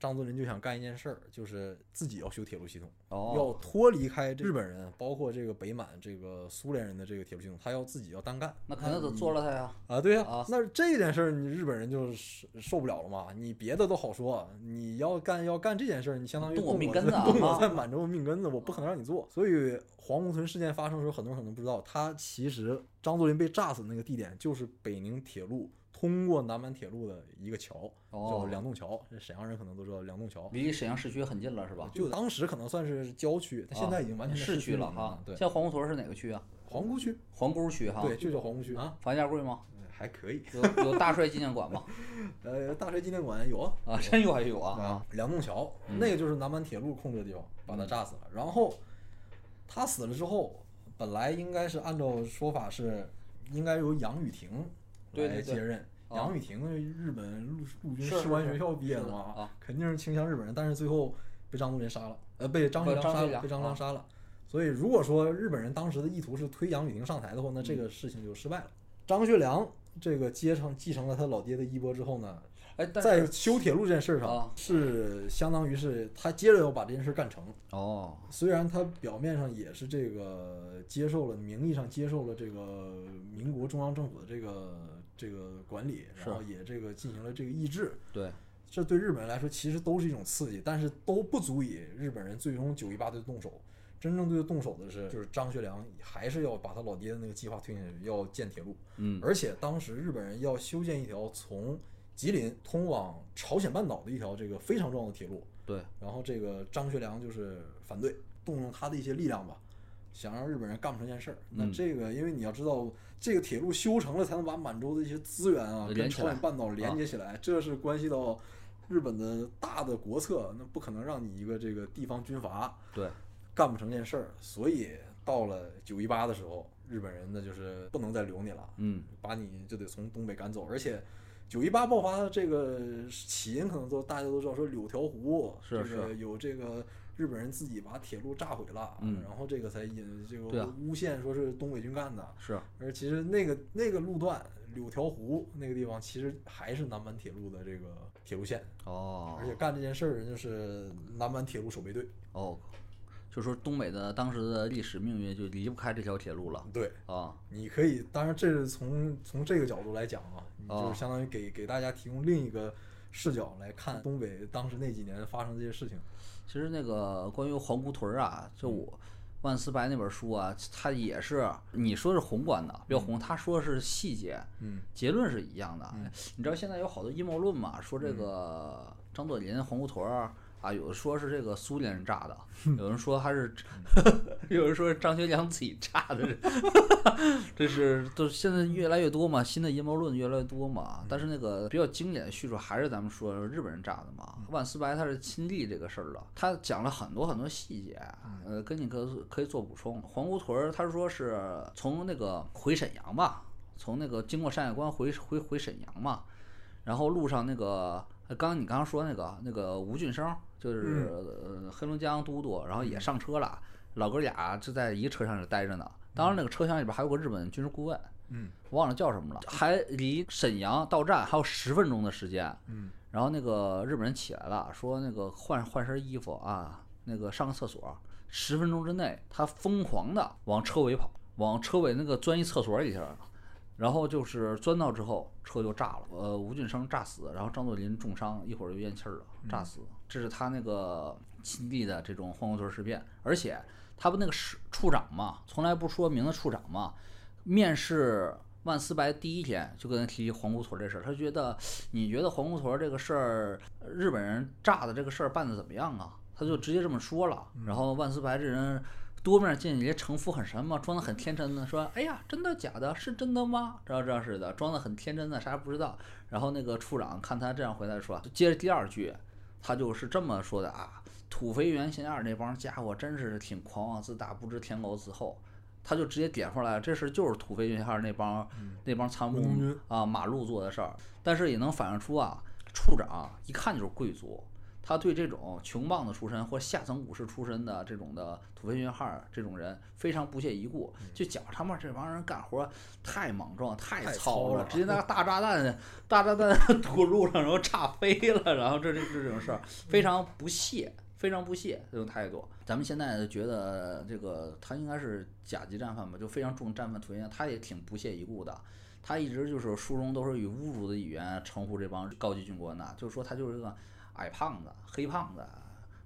Speaker 2: 张作霖就想干一件事儿，就是自己要修铁路系统，要
Speaker 1: 哦
Speaker 2: 脱离开日本人，包括这个北满这个苏联人的这个铁路系统，他要自己要单干。
Speaker 1: 那肯定得做了他呀。
Speaker 2: 啊，对呀、
Speaker 1: 啊
Speaker 2: 那这件事儿你日本人就是受不了了嘛。你别的都好说，你要干要干这件事儿，你相当于
Speaker 1: 动我命 根子啊
Speaker 2: 动我
Speaker 1: 啊
Speaker 2: 在满洲的命根子，我不可能让你做。所以黄姑屯事件发生的时候，很多人可能不知道，他其实张作霖被炸死的那个地点就是北宁铁路通过南满铁路的一个桥，叫
Speaker 1: 哦，
Speaker 2: 梁洞桥。这沈阳人可能都知道梁洞桥。
Speaker 1: 离沈阳市区很近了是吧？
Speaker 2: 就当时可能算是郊区，它现在已经完全在
Speaker 1: 市
Speaker 2: 区
Speaker 1: 区了哈。
Speaker 2: 对，
Speaker 1: 现在黄姑屯是哪个区啊？
Speaker 2: 皇姑区，
Speaker 1: 皇姑区哈。
Speaker 2: 对，就叫皇姑区啊，
Speaker 1: 房价贵吗？
Speaker 2: 还可以。
Speaker 1: 有有大帅纪念馆吗？
Speaker 2: 呃，大帅纪念馆有啊，
Speaker 1: 啊，真有还有啊
Speaker 2: 啊，梁洞桥，
Speaker 1: 嗯
Speaker 2: 那个就是南满铁路控制的地方，把他炸死了。然后他死了之后，本来应该是按照说法是应该由杨雨婷
Speaker 1: 对对对
Speaker 2: 来接任。
Speaker 1: 啊
Speaker 2: 杨雨婷日本陆陆军士官学校毕业的嘛，
Speaker 1: 啊
Speaker 2: 肯定是倾向日本人，但是最后被张作霖杀了，呃，被张学良杀了，被张学良
Speaker 1: 啊
Speaker 2: 杀了。所以如果说日本人当时的意图是推杨雨婷上台的话，那这个事情就失败了。张学良这个接承继承了他老爹的衣钵之后呢，
Speaker 1: 哎，
Speaker 2: 在修铁路这件事上
Speaker 1: 啊，
Speaker 2: 是相当于是他接着要把这件事干成。
Speaker 1: 哦，
Speaker 2: 虽然他表面上也是这个接受了，名义上接受了这个民国中央政府的这个这个管理，然后也这个进行了这个抑制，
Speaker 1: 对，
Speaker 2: 这对日本人来说其实都是一种刺激，但是都不足以日本人最终九一八对动手。真正对他动手的是，就是张学良还是要把他老爹的那个计划推下去，要建铁路。
Speaker 1: 嗯，
Speaker 2: 而且当时日本人要修建一条从吉林通往朝鲜半岛的一条这个非常重要的铁路，
Speaker 1: 对，
Speaker 2: 然后这个张学良就是反对，动用他的一些力量吧，想让日本人干不成这件事儿。那
Speaker 1: 嗯
Speaker 2: 这个，因为你要知道，这个铁路修成了，才能把满洲的一些资源啊跟朝鲜半岛连接起来，这是关系到日本的大的国策，那不可能让你一个这个地方军阀
Speaker 1: 对，
Speaker 2: 干不成这件事儿。所以到了九一八的时候，日本人那就是不能再留你了，
Speaker 1: 嗯，
Speaker 2: 把你就得从东北赶走，而且。九一八爆发的这个起因，可能都大家都知道，说柳条湖
Speaker 1: 是
Speaker 2: 这个
Speaker 1: 是
Speaker 2: 有这个日本人自己把铁路炸毁了，
Speaker 1: 嗯。
Speaker 2: 然后这个才引这个诬陷说是东北军干的，
Speaker 1: 是，
Speaker 2: 而其实那个那个路段柳条湖那个地方，其实还是南满铁路的这个铁路线，
Speaker 1: 哦，
Speaker 2: 而且干这件事儿的人就是南满铁路守备队，
Speaker 1: 哦，就说东北的当时的历史命运就离不开这条铁路了
Speaker 2: 对，
Speaker 1: 啊，
Speaker 2: 你可以，当然这是从从这个角度来讲啊，你就
Speaker 1: 哦
Speaker 2: 是相当于给给大家提供另一个视角来看东北当时那几年发生这些事情。
Speaker 1: 其实那个关于皇姑屯啊，就我万思白那本书啊，它也是你说是宏观的比较宏，他说是细节，
Speaker 2: 嗯。
Speaker 1: 结论是一样的。
Speaker 2: 嗯。
Speaker 1: 你知道现在有好多阴谋论嘛，说这个张作霖黄姑屯儿啊，有的说是这个苏联人炸的，有人说还是，有人说是张学良自己炸的，这是都现在越来越多嘛，新的阴谋论越来越多嘛。但是那个比较经典的叙述还是咱们说日本人炸的嘛。万斯白他是亲历这个事儿的，他讲了很多很多细节，呃，跟你可可以做补充。黄姑屯儿他说是从那个回沈阳吧，从那个经过山海关回回回沈阳嘛，然后路上那个，呃刚刚你刚刚说那个那个吴俊生，就是、呃黑龙江都督，然后也上车了，老哥俩就在一个车厢里待着呢。当时，那个车厢里边还有个日本军事顾问，
Speaker 2: 嗯
Speaker 1: 忘了叫什么了，还离沈阳到站还有十分钟的时间。
Speaker 2: 嗯
Speaker 1: 然后那个日本人起来了，说那个换换身衣服啊，那个上个厕所。十分钟之内，他疯狂的往车尾跑，往车尾那个钻一厕所里去了。然后就是钻到之后，车就炸了，呃，吴俊生炸死，然后张作霖重伤，一会儿就咽气儿了，炸死。这是他那个亲弟的这种黄姑屯事变，而且他不那个是处长嘛，从来不说明的处长嘛，面试万思白第一天就跟他提黄姑屯这事儿，他觉得你觉得黄姑屯这个事儿，日本人炸的这个事儿办的怎么样啊？他就直接这么说了。然后万思白这人多面见人，城府很深嘛，装的很天真的说：“哎呀，真的假的？是真的吗？”这样这样似的，装的很天真的，啥也不知道。然后那个处长看他这样回答说，接着第二句，他就是这么说的啊：“土肥原贤二那帮家伙真是挺狂妄自大，不知天高自厚。”他就直接点出来，这事就是土肥原贤二那帮、那帮参谋啊马路做的事儿，但是也能反映出啊，处长一看就是贵族，他对这种穷棒子出身或下层武士出身的这种的土肥原汉这种人非常不屑一顾，就觉着他们这帮人干活太莽撞、太
Speaker 2: 太
Speaker 1: 糙
Speaker 2: 糙了
Speaker 1: 直接拿大炸弹、大炸弹 堵路上，然后炸飞了，然后这这这种事儿非常不屑。非常不屑这种态度，咱们现在觉得这个他应该是甲级战犯吧，就非常重战犯土肥原，他也挺不屑一顾的。他一直就是书中都是以侮辱的语言称呼这帮高级军官的，就是说他就是一个矮胖子、黑胖子，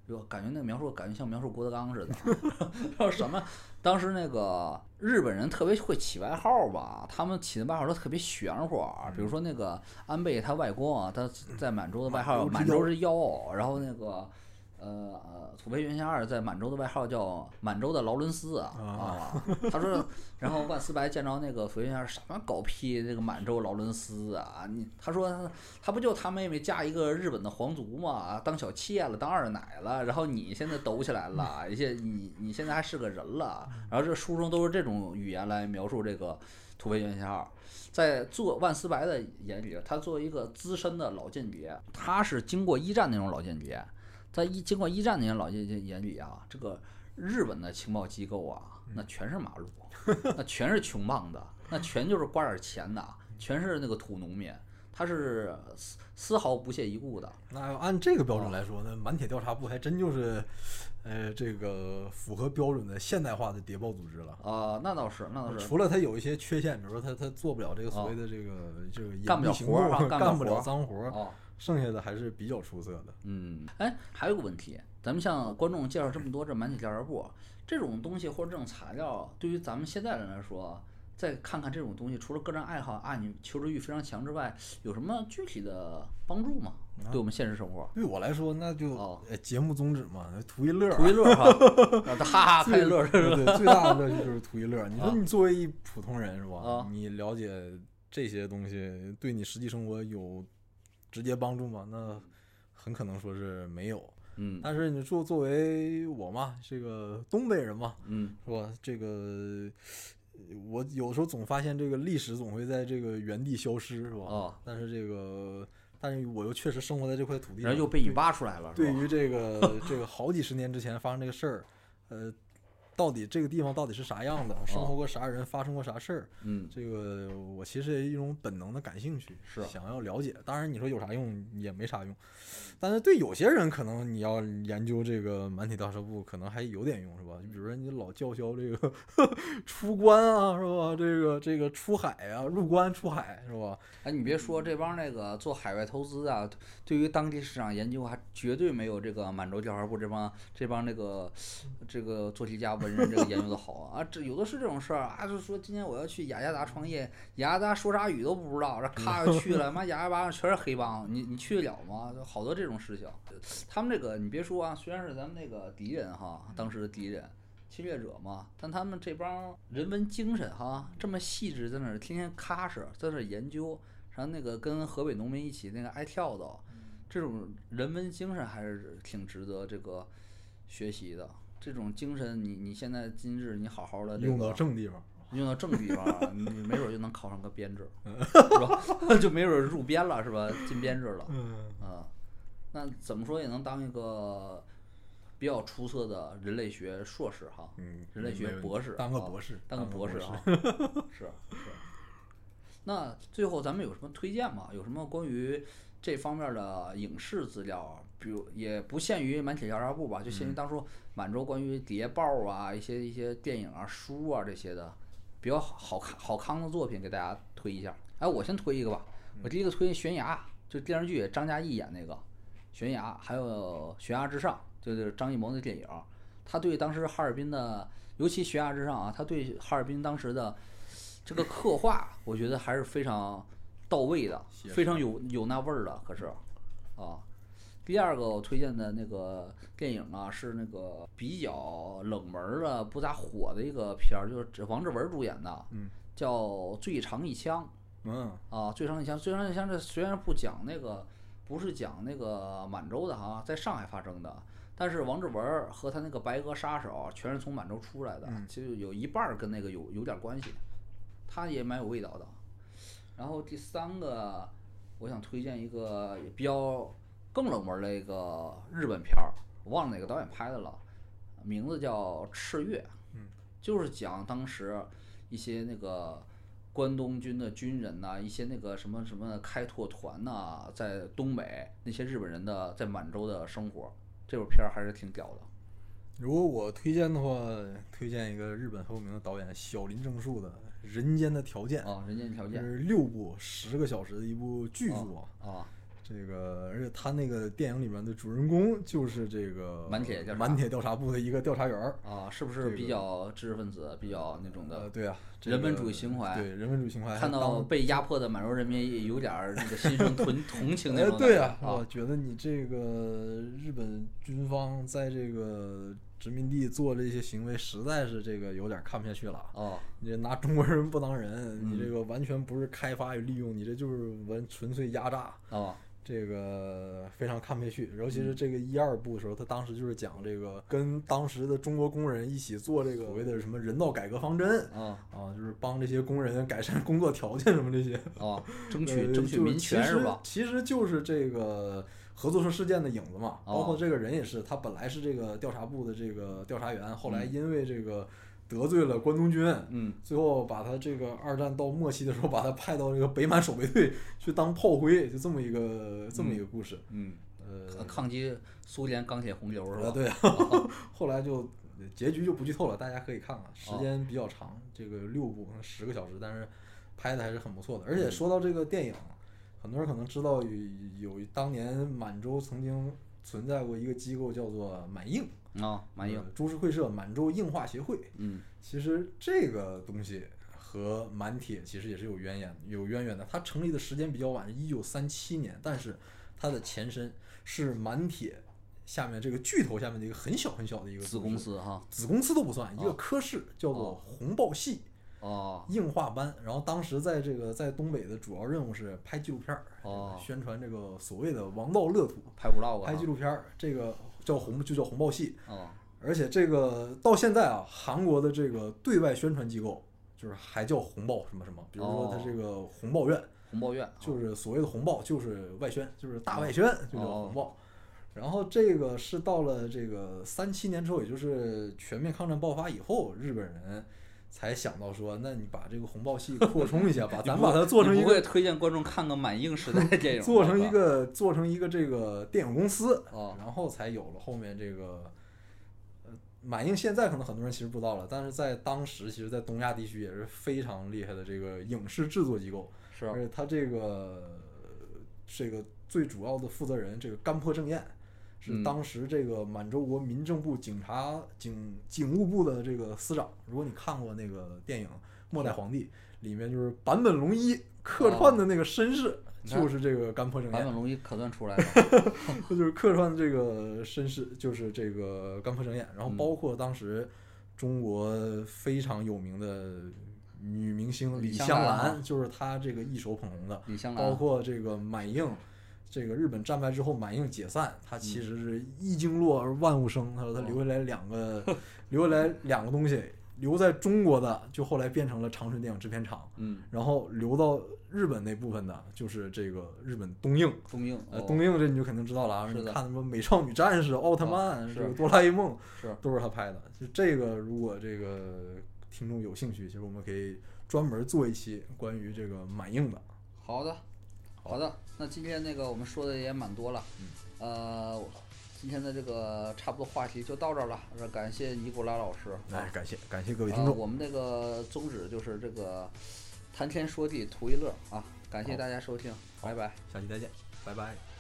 Speaker 1: 就感觉那个描述感觉像描述郭德纲似的。然后什么？当时那个日本人特别会起外号吧，他们起的外号都特别玄乎儿，比如说那个安倍他外公啊，他在满洲的外号满
Speaker 2: 洲之
Speaker 1: 妖，然后那个。呃呃，土肥原贤二在满洲的外号叫满洲的劳伦斯啊啊！他说，然后万斯白见着那个土肥原贤二什么狗屁，那个满洲劳伦斯啊！你他说他不就他妹妹嫁一个日本的皇族嘛，当小妾了，当二奶了，然后你现在抖起来了，而且你你现在还是个人了，然后这书中都是这种语言来描述这个土肥原贤二。在做万斯白的眼里，他作为一个资深的老间谍，他是经过一战那种老间谍。在一经过一战那些老间谍眼里啊，这个日本的情报机构啊，那全是马路，那全是穷棒子，那全就是刮点钱的，全是那个土农民，他是丝丝毫不屑一顾的。
Speaker 2: 那要按这个标准来说，那满铁调查部还真就是，呃，这个符合标准的现代化的谍报组织了。
Speaker 1: 啊，那倒是，那倒是。
Speaker 2: 除了他有一些缺陷，比如说他他做不了这个所谓的这个这个
Speaker 1: 干不了活儿干不了
Speaker 2: 脏活儿，
Speaker 1: 哦，
Speaker 2: 剩下的还是比较出色的。
Speaker 1: 嗯，哎，还有个问题，咱们向观众介绍这么多这满铁调查部这种东西或者这种材料，对于咱们现在人来说，再看看这种东西，除了个人爱好啊，你求知欲非常强之外，有什么具体的帮助吗？对我们现实生活，
Speaker 2: 对我来说，那就
Speaker 1: 哦
Speaker 2: 呃节目宗旨嘛，图一乐。
Speaker 1: 图一乐 哈哈，啊哈哈开乐儿是吧？
Speaker 2: 对，最大的乐趣就是图一乐儿。你说
Speaker 1: 啊
Speaker 2: 你作为一普通人是吧
Speaker 1: 啊？
Speaker 2: 你了解这些东西，对你实际生活有直接帮助吗？那很可能说是没有。
Speaker 1: 嗯
Speaker 2: 但是你作作为我嘛，这个东北人嘛，
Speaker 1: 嗯
Speaker 2: 是吧？这个我有时候总发现这个历史总会在这个原地消失，是吧？
Speaker 1: 哦，
Speaker 2: 但是这个，但是我又确实生活在这块土地上，
Speaker 1: 然后又被你挖出来了？
Speaker 2: 对于这个这个好几十年之前发生这个事儿，呃，到底这个地方到底是啥样的，生活过啥人，发生过啥事儿，
Speaker 1: 嗯
Speaker 2: 这个我其实也一种本能的感兴趣，
Speaker 1: 是
Speaker 2: 想要了解。当然你说有啥用也没啥用，但是对有些人可能你要研究这个满体调查部，可能还有点用，是吧？就比如说你老叫嚣这个 出关啊，是吧？这个这个出海啊，入关出海是吧？
Speaker 1: 哎，你别说这帮那个做海外投资啊，对于当地市场研究还绝对没有这个满洲调查部这帮这帮那个这个做题家文人这个研究的好啊！啊，这有的是这种事儿啊，就说今天我要去雅加达创业，雅加达说啥语都不知道，这咔就去了，妈雅加达全是黑帮，你你去得了吗？就好多这种事情，他们这个你别说啊，虽然是咱们那个敌人哈，当时的敌人。侵略者嘛，但他们这帮人文精神哈，这么细致，在那儿天天踏实，在那儿研究，然后那个跟河北农民一起那个挨跳蚤，这种人文精神还是挺值得这个学习的。这种精神你，你现在今日你好好的、这个、
Speaker 2: 用到正地方。
Speaker 1: 用到正地方，你没准就能考上个编制，是吧？就没准入编了，是吧？进编制了，
Speaker 2: 嗯，
Speaker 1: 啊，那怎么说也能当一个比较出色的人类学硕士哈。
Speaker 2: 嗯，
Speaker 1: 人类学博士啊
Speaker 2: 当个博士，
Speaker 1: 当个博士
Speaker 2: 士
Speaker 1: 啊，是是。那最后咱们有什么推荐吗？有什么关于这方面的影视资料？比如也不限于满铁调查部吧，就限于当初满洲关于谍报啊、一些一些电影啊、书啊这些的比较好看好康的作品，给大家推一下。哎，我先推一个吧，我第一个推《悬崖》，就电视剧张嘉译演那个《悬崖》，还有《悬崖之上》，就是张艺谋的电影。他对当时哈尔滨的，尤其悬崖之上啊，他对哈尔滨当时的这个刻画，我觉得还是非常到位的，非常有有那味儿的。可是，啊，第二个我推荐的那个电影啊，是那个比较冷门儿的、不咋火的一个片儿，就是王志文主演的，
Speaker 2: 嗯，
Speaker 1: 叫《最长一枪》。
Speaker 2: 嗯
Speaker 1: 啊，最长一枪，最长一枪这虽然不讲那个，不是讲那个满洲的哈，在上海发生的，但是王志文儿和他那个白俄杀手全是从满洲出来的，
Speaker 2: 嗯
Speaker 1: 其实有一半儿跟那个有有点关系，他也蛮有味道的。然后第三个，我想推荐一个也比较更冷门儿的一个日本片儿，我忘了哪个导演拍的了，名字叫《赤月》，
Speaker 2: 嗯，
Speaker 1: 就是讲当时一些那个关东军的军人呐、一些那个什么什么开拓团呐、在东北那些日本人的在满洲的生活，这部片儿还是挺屌的。
Speaker 2: 如果我推荐的话，推荐一个日本很有名的导演小林正树的《人间的条件》，
Speaker 1: 啊，人间条件
Speaker 2: 这是六部十个小时的一部巨作。
Speaker 1: 啊，
Speaker 2: 这个，而且他那个电影里面的主人公就是这个
Speaker 1: 满铁调查
Speaker 2: 满铁调查部的一个调查员儿。
Speaker 1: 啊，是不是比较知识分子，比较那种
Speaker 2: 呃，
Speaker 1: 的？
Speaker 2: 对啊，这
Speaker 1: 人文主义情怀
Speaker 2: 对人文主义情怀，
Speaker 1: 看到被压迫的满洲人民，也有点儿那个心生同 同情那
Speaker 2: 哎，
Speaker 1: 种
Speaker 2: 对啊我觉得你这个日本军方在这个殖民地做这些行为，实在是这个有点看不下去了。
Speaker 1: 啊，
Speaker 2: 你这拿中国人不当人，你
Speaker 1: 嗯
Speaker 2: 这个完全不是开发与利用，你这就是完纯粹压榨。
Speaker 1: 哦，
Speaker 2: 这个非常看不下去，尤其
Speaker 1: 嗯。
Speaker 2: 是这个一二部的时候，他当时就是讲这个跟当时的中国工人一起做这个所谓的什么人道改革方针
Speaker 1: 啊，
Speaker 2: 啊，就是帮这些工人改善工作条件什么这些，
Speaker 1: 啊，争
Speaker 2: 呃
Speaker 1: 取争取民权是吧？
Speaker 2: 其实就是这个合作社事件的影子嘛，包括
Speaker 1: 哦
Speaker 2: 这个人也是，他本来是这个调查部的这个调查员，后来
Speaker 1: 嗯。
Speaker 2: 因为这个得罪了关东军，
Speaker 1: 嗯
Speaker 2: 最后把他这个二战到末期的时候，把他派到这个北满守备队 去当炮灰，就这么一个这么一个故事。
Speaker 1: 嗯，
Speaker 2: 呃，
Speaker 1: 抗击苏联钢铁洪流是吧？
Speaker 2: 啊对啊，后来就结局就不剧透了，大家可以看看，时间比较长，这个六部可能十个小时，但是拍的还是很不错的。而且说到这个电影，很多人可能知道有有当年满洲曾经存在过一个机构叫做满映，
Speaker 1: 啊，满映
Speaker 2: 呃，株式会社满洲硬化协会。
Speaker 1: 嗯
Speaker 2: 其实这个东西和满铁其实也是有渊源有渊源的。它成立的时间比较晚，是一九三七年，但是它的前身是满铁下面这个巨头下面的一个很小很小的一个
Speaker 1: 子公司哈，
Speaker 2: 子公司都不算，一个
Speaker 1: 哦
Speaker 2: 科室叫做
Speaker 1: 哦
Speaker 2: 红报系
Speaker 1: 哦
Speaker 2: 硬化班。然后当时在这个在东北的主要任务是拍纪录片儿，
Speaker 1: 哦
Speaker 2: 宣传这个所谓的王道乐土，
Speaker 1: 拍 vlog
Speaker 2: 拍纪
Speaker 1: 录
Speaker 2: 录片儿，这个叫红就叫红报系。
Speaker 1: 哦
Speaker 2: 而且这个到现在啊，韩国的这个对外宣传机构就是还叫红报什么什么，比如说它
Speaker 1: 哦
Speaker 2: 这个红报院，
Speaker 1: 红豹院
Speaker 2: 就是所谓的红报就是外宣，就是大外宣，就叫红报。然后这个是到了这个三七年之后，也就是全面抗战爆发以后，日本人才想到说，那你把这个红报系扩充一下，把 咱把它做成一个
Speaker 1: 你不会推荐观众看个满映时代电影，
Speaker 2: 做成一个做成一个这个电影公司，
Speaker 1: 啊
Speaker 2: 然后才有了后面这个。呃，满映现在可能很多人其实不知道了，但是在当时，其实，在东亚地区也是非常厉害的这个影视制作机构。
Speaker 1: 是
Speaker 2: 而且他这个这个最主要的负责人，这个甘破正彦，是
Speaker 1: 嗯
Speaker 2: 当时这个满洲国民政部警察警警务部的这个司长。如果你看过那个电影《末代皇帝》，里面就是坂本龙一客串的那个绅士，就是这个干破正彦
Speaker 1: 坂本。龙一可算出来了，
Speaker 2: 这就是客串这个绅士，就是这个干破正彦，然后
Speaker 1: 嗯
Speaker 2: 包括当时中国非常有名的女明星
Speaker 1: 李
Speaker 2: 李香
Speaker 1: 香兰
Speaker 2: 就是她这个一手捧红的，
Speaker 1: 李香兰
Speaker 2: 包括这个满映。这个日本战败之后，满映解散，他其实是一经落而万物生。他说他留下来两个，留下来两个东西，留在中国的就后来变成了长春电影制片厂，
Speaker 1: 嗯，
Speaker 2: 然后留到日本那部分的就是这个日本东映。
Speaker 1: 东映
Speaker 2: 呃，
Speaker 1: 哦
Speaker 2: 东映这你就肯定知道了啊，你看什么美少女战士、奥特曼、
Speaker 1: 是
Speaker 2: 这个哆啦 A 梦，
Speaker 1: 是
Speaker 2: 都是他拍的。就这个，如果这个听众有兴趣，其实我们可以专门做一期关于这个满映的。
Speaker 1: 好的，好的，那今天那个我们说的也蛮多了，
Speaker 2: 嗯
Speaker 1: 呃，今天的这个差不多话题就到这儿了，呃感谢尼古拉老师。
Speaker 2: 哎，感谢感谢各位听
Speaker 1: 呃，
Speaker 2: 众，
Speaker 1: 我们那个宗旨就是这个谈天说地图一乐啊，感谢大家收听，拜拜。
Speaker 2: 下期再见，拜拜。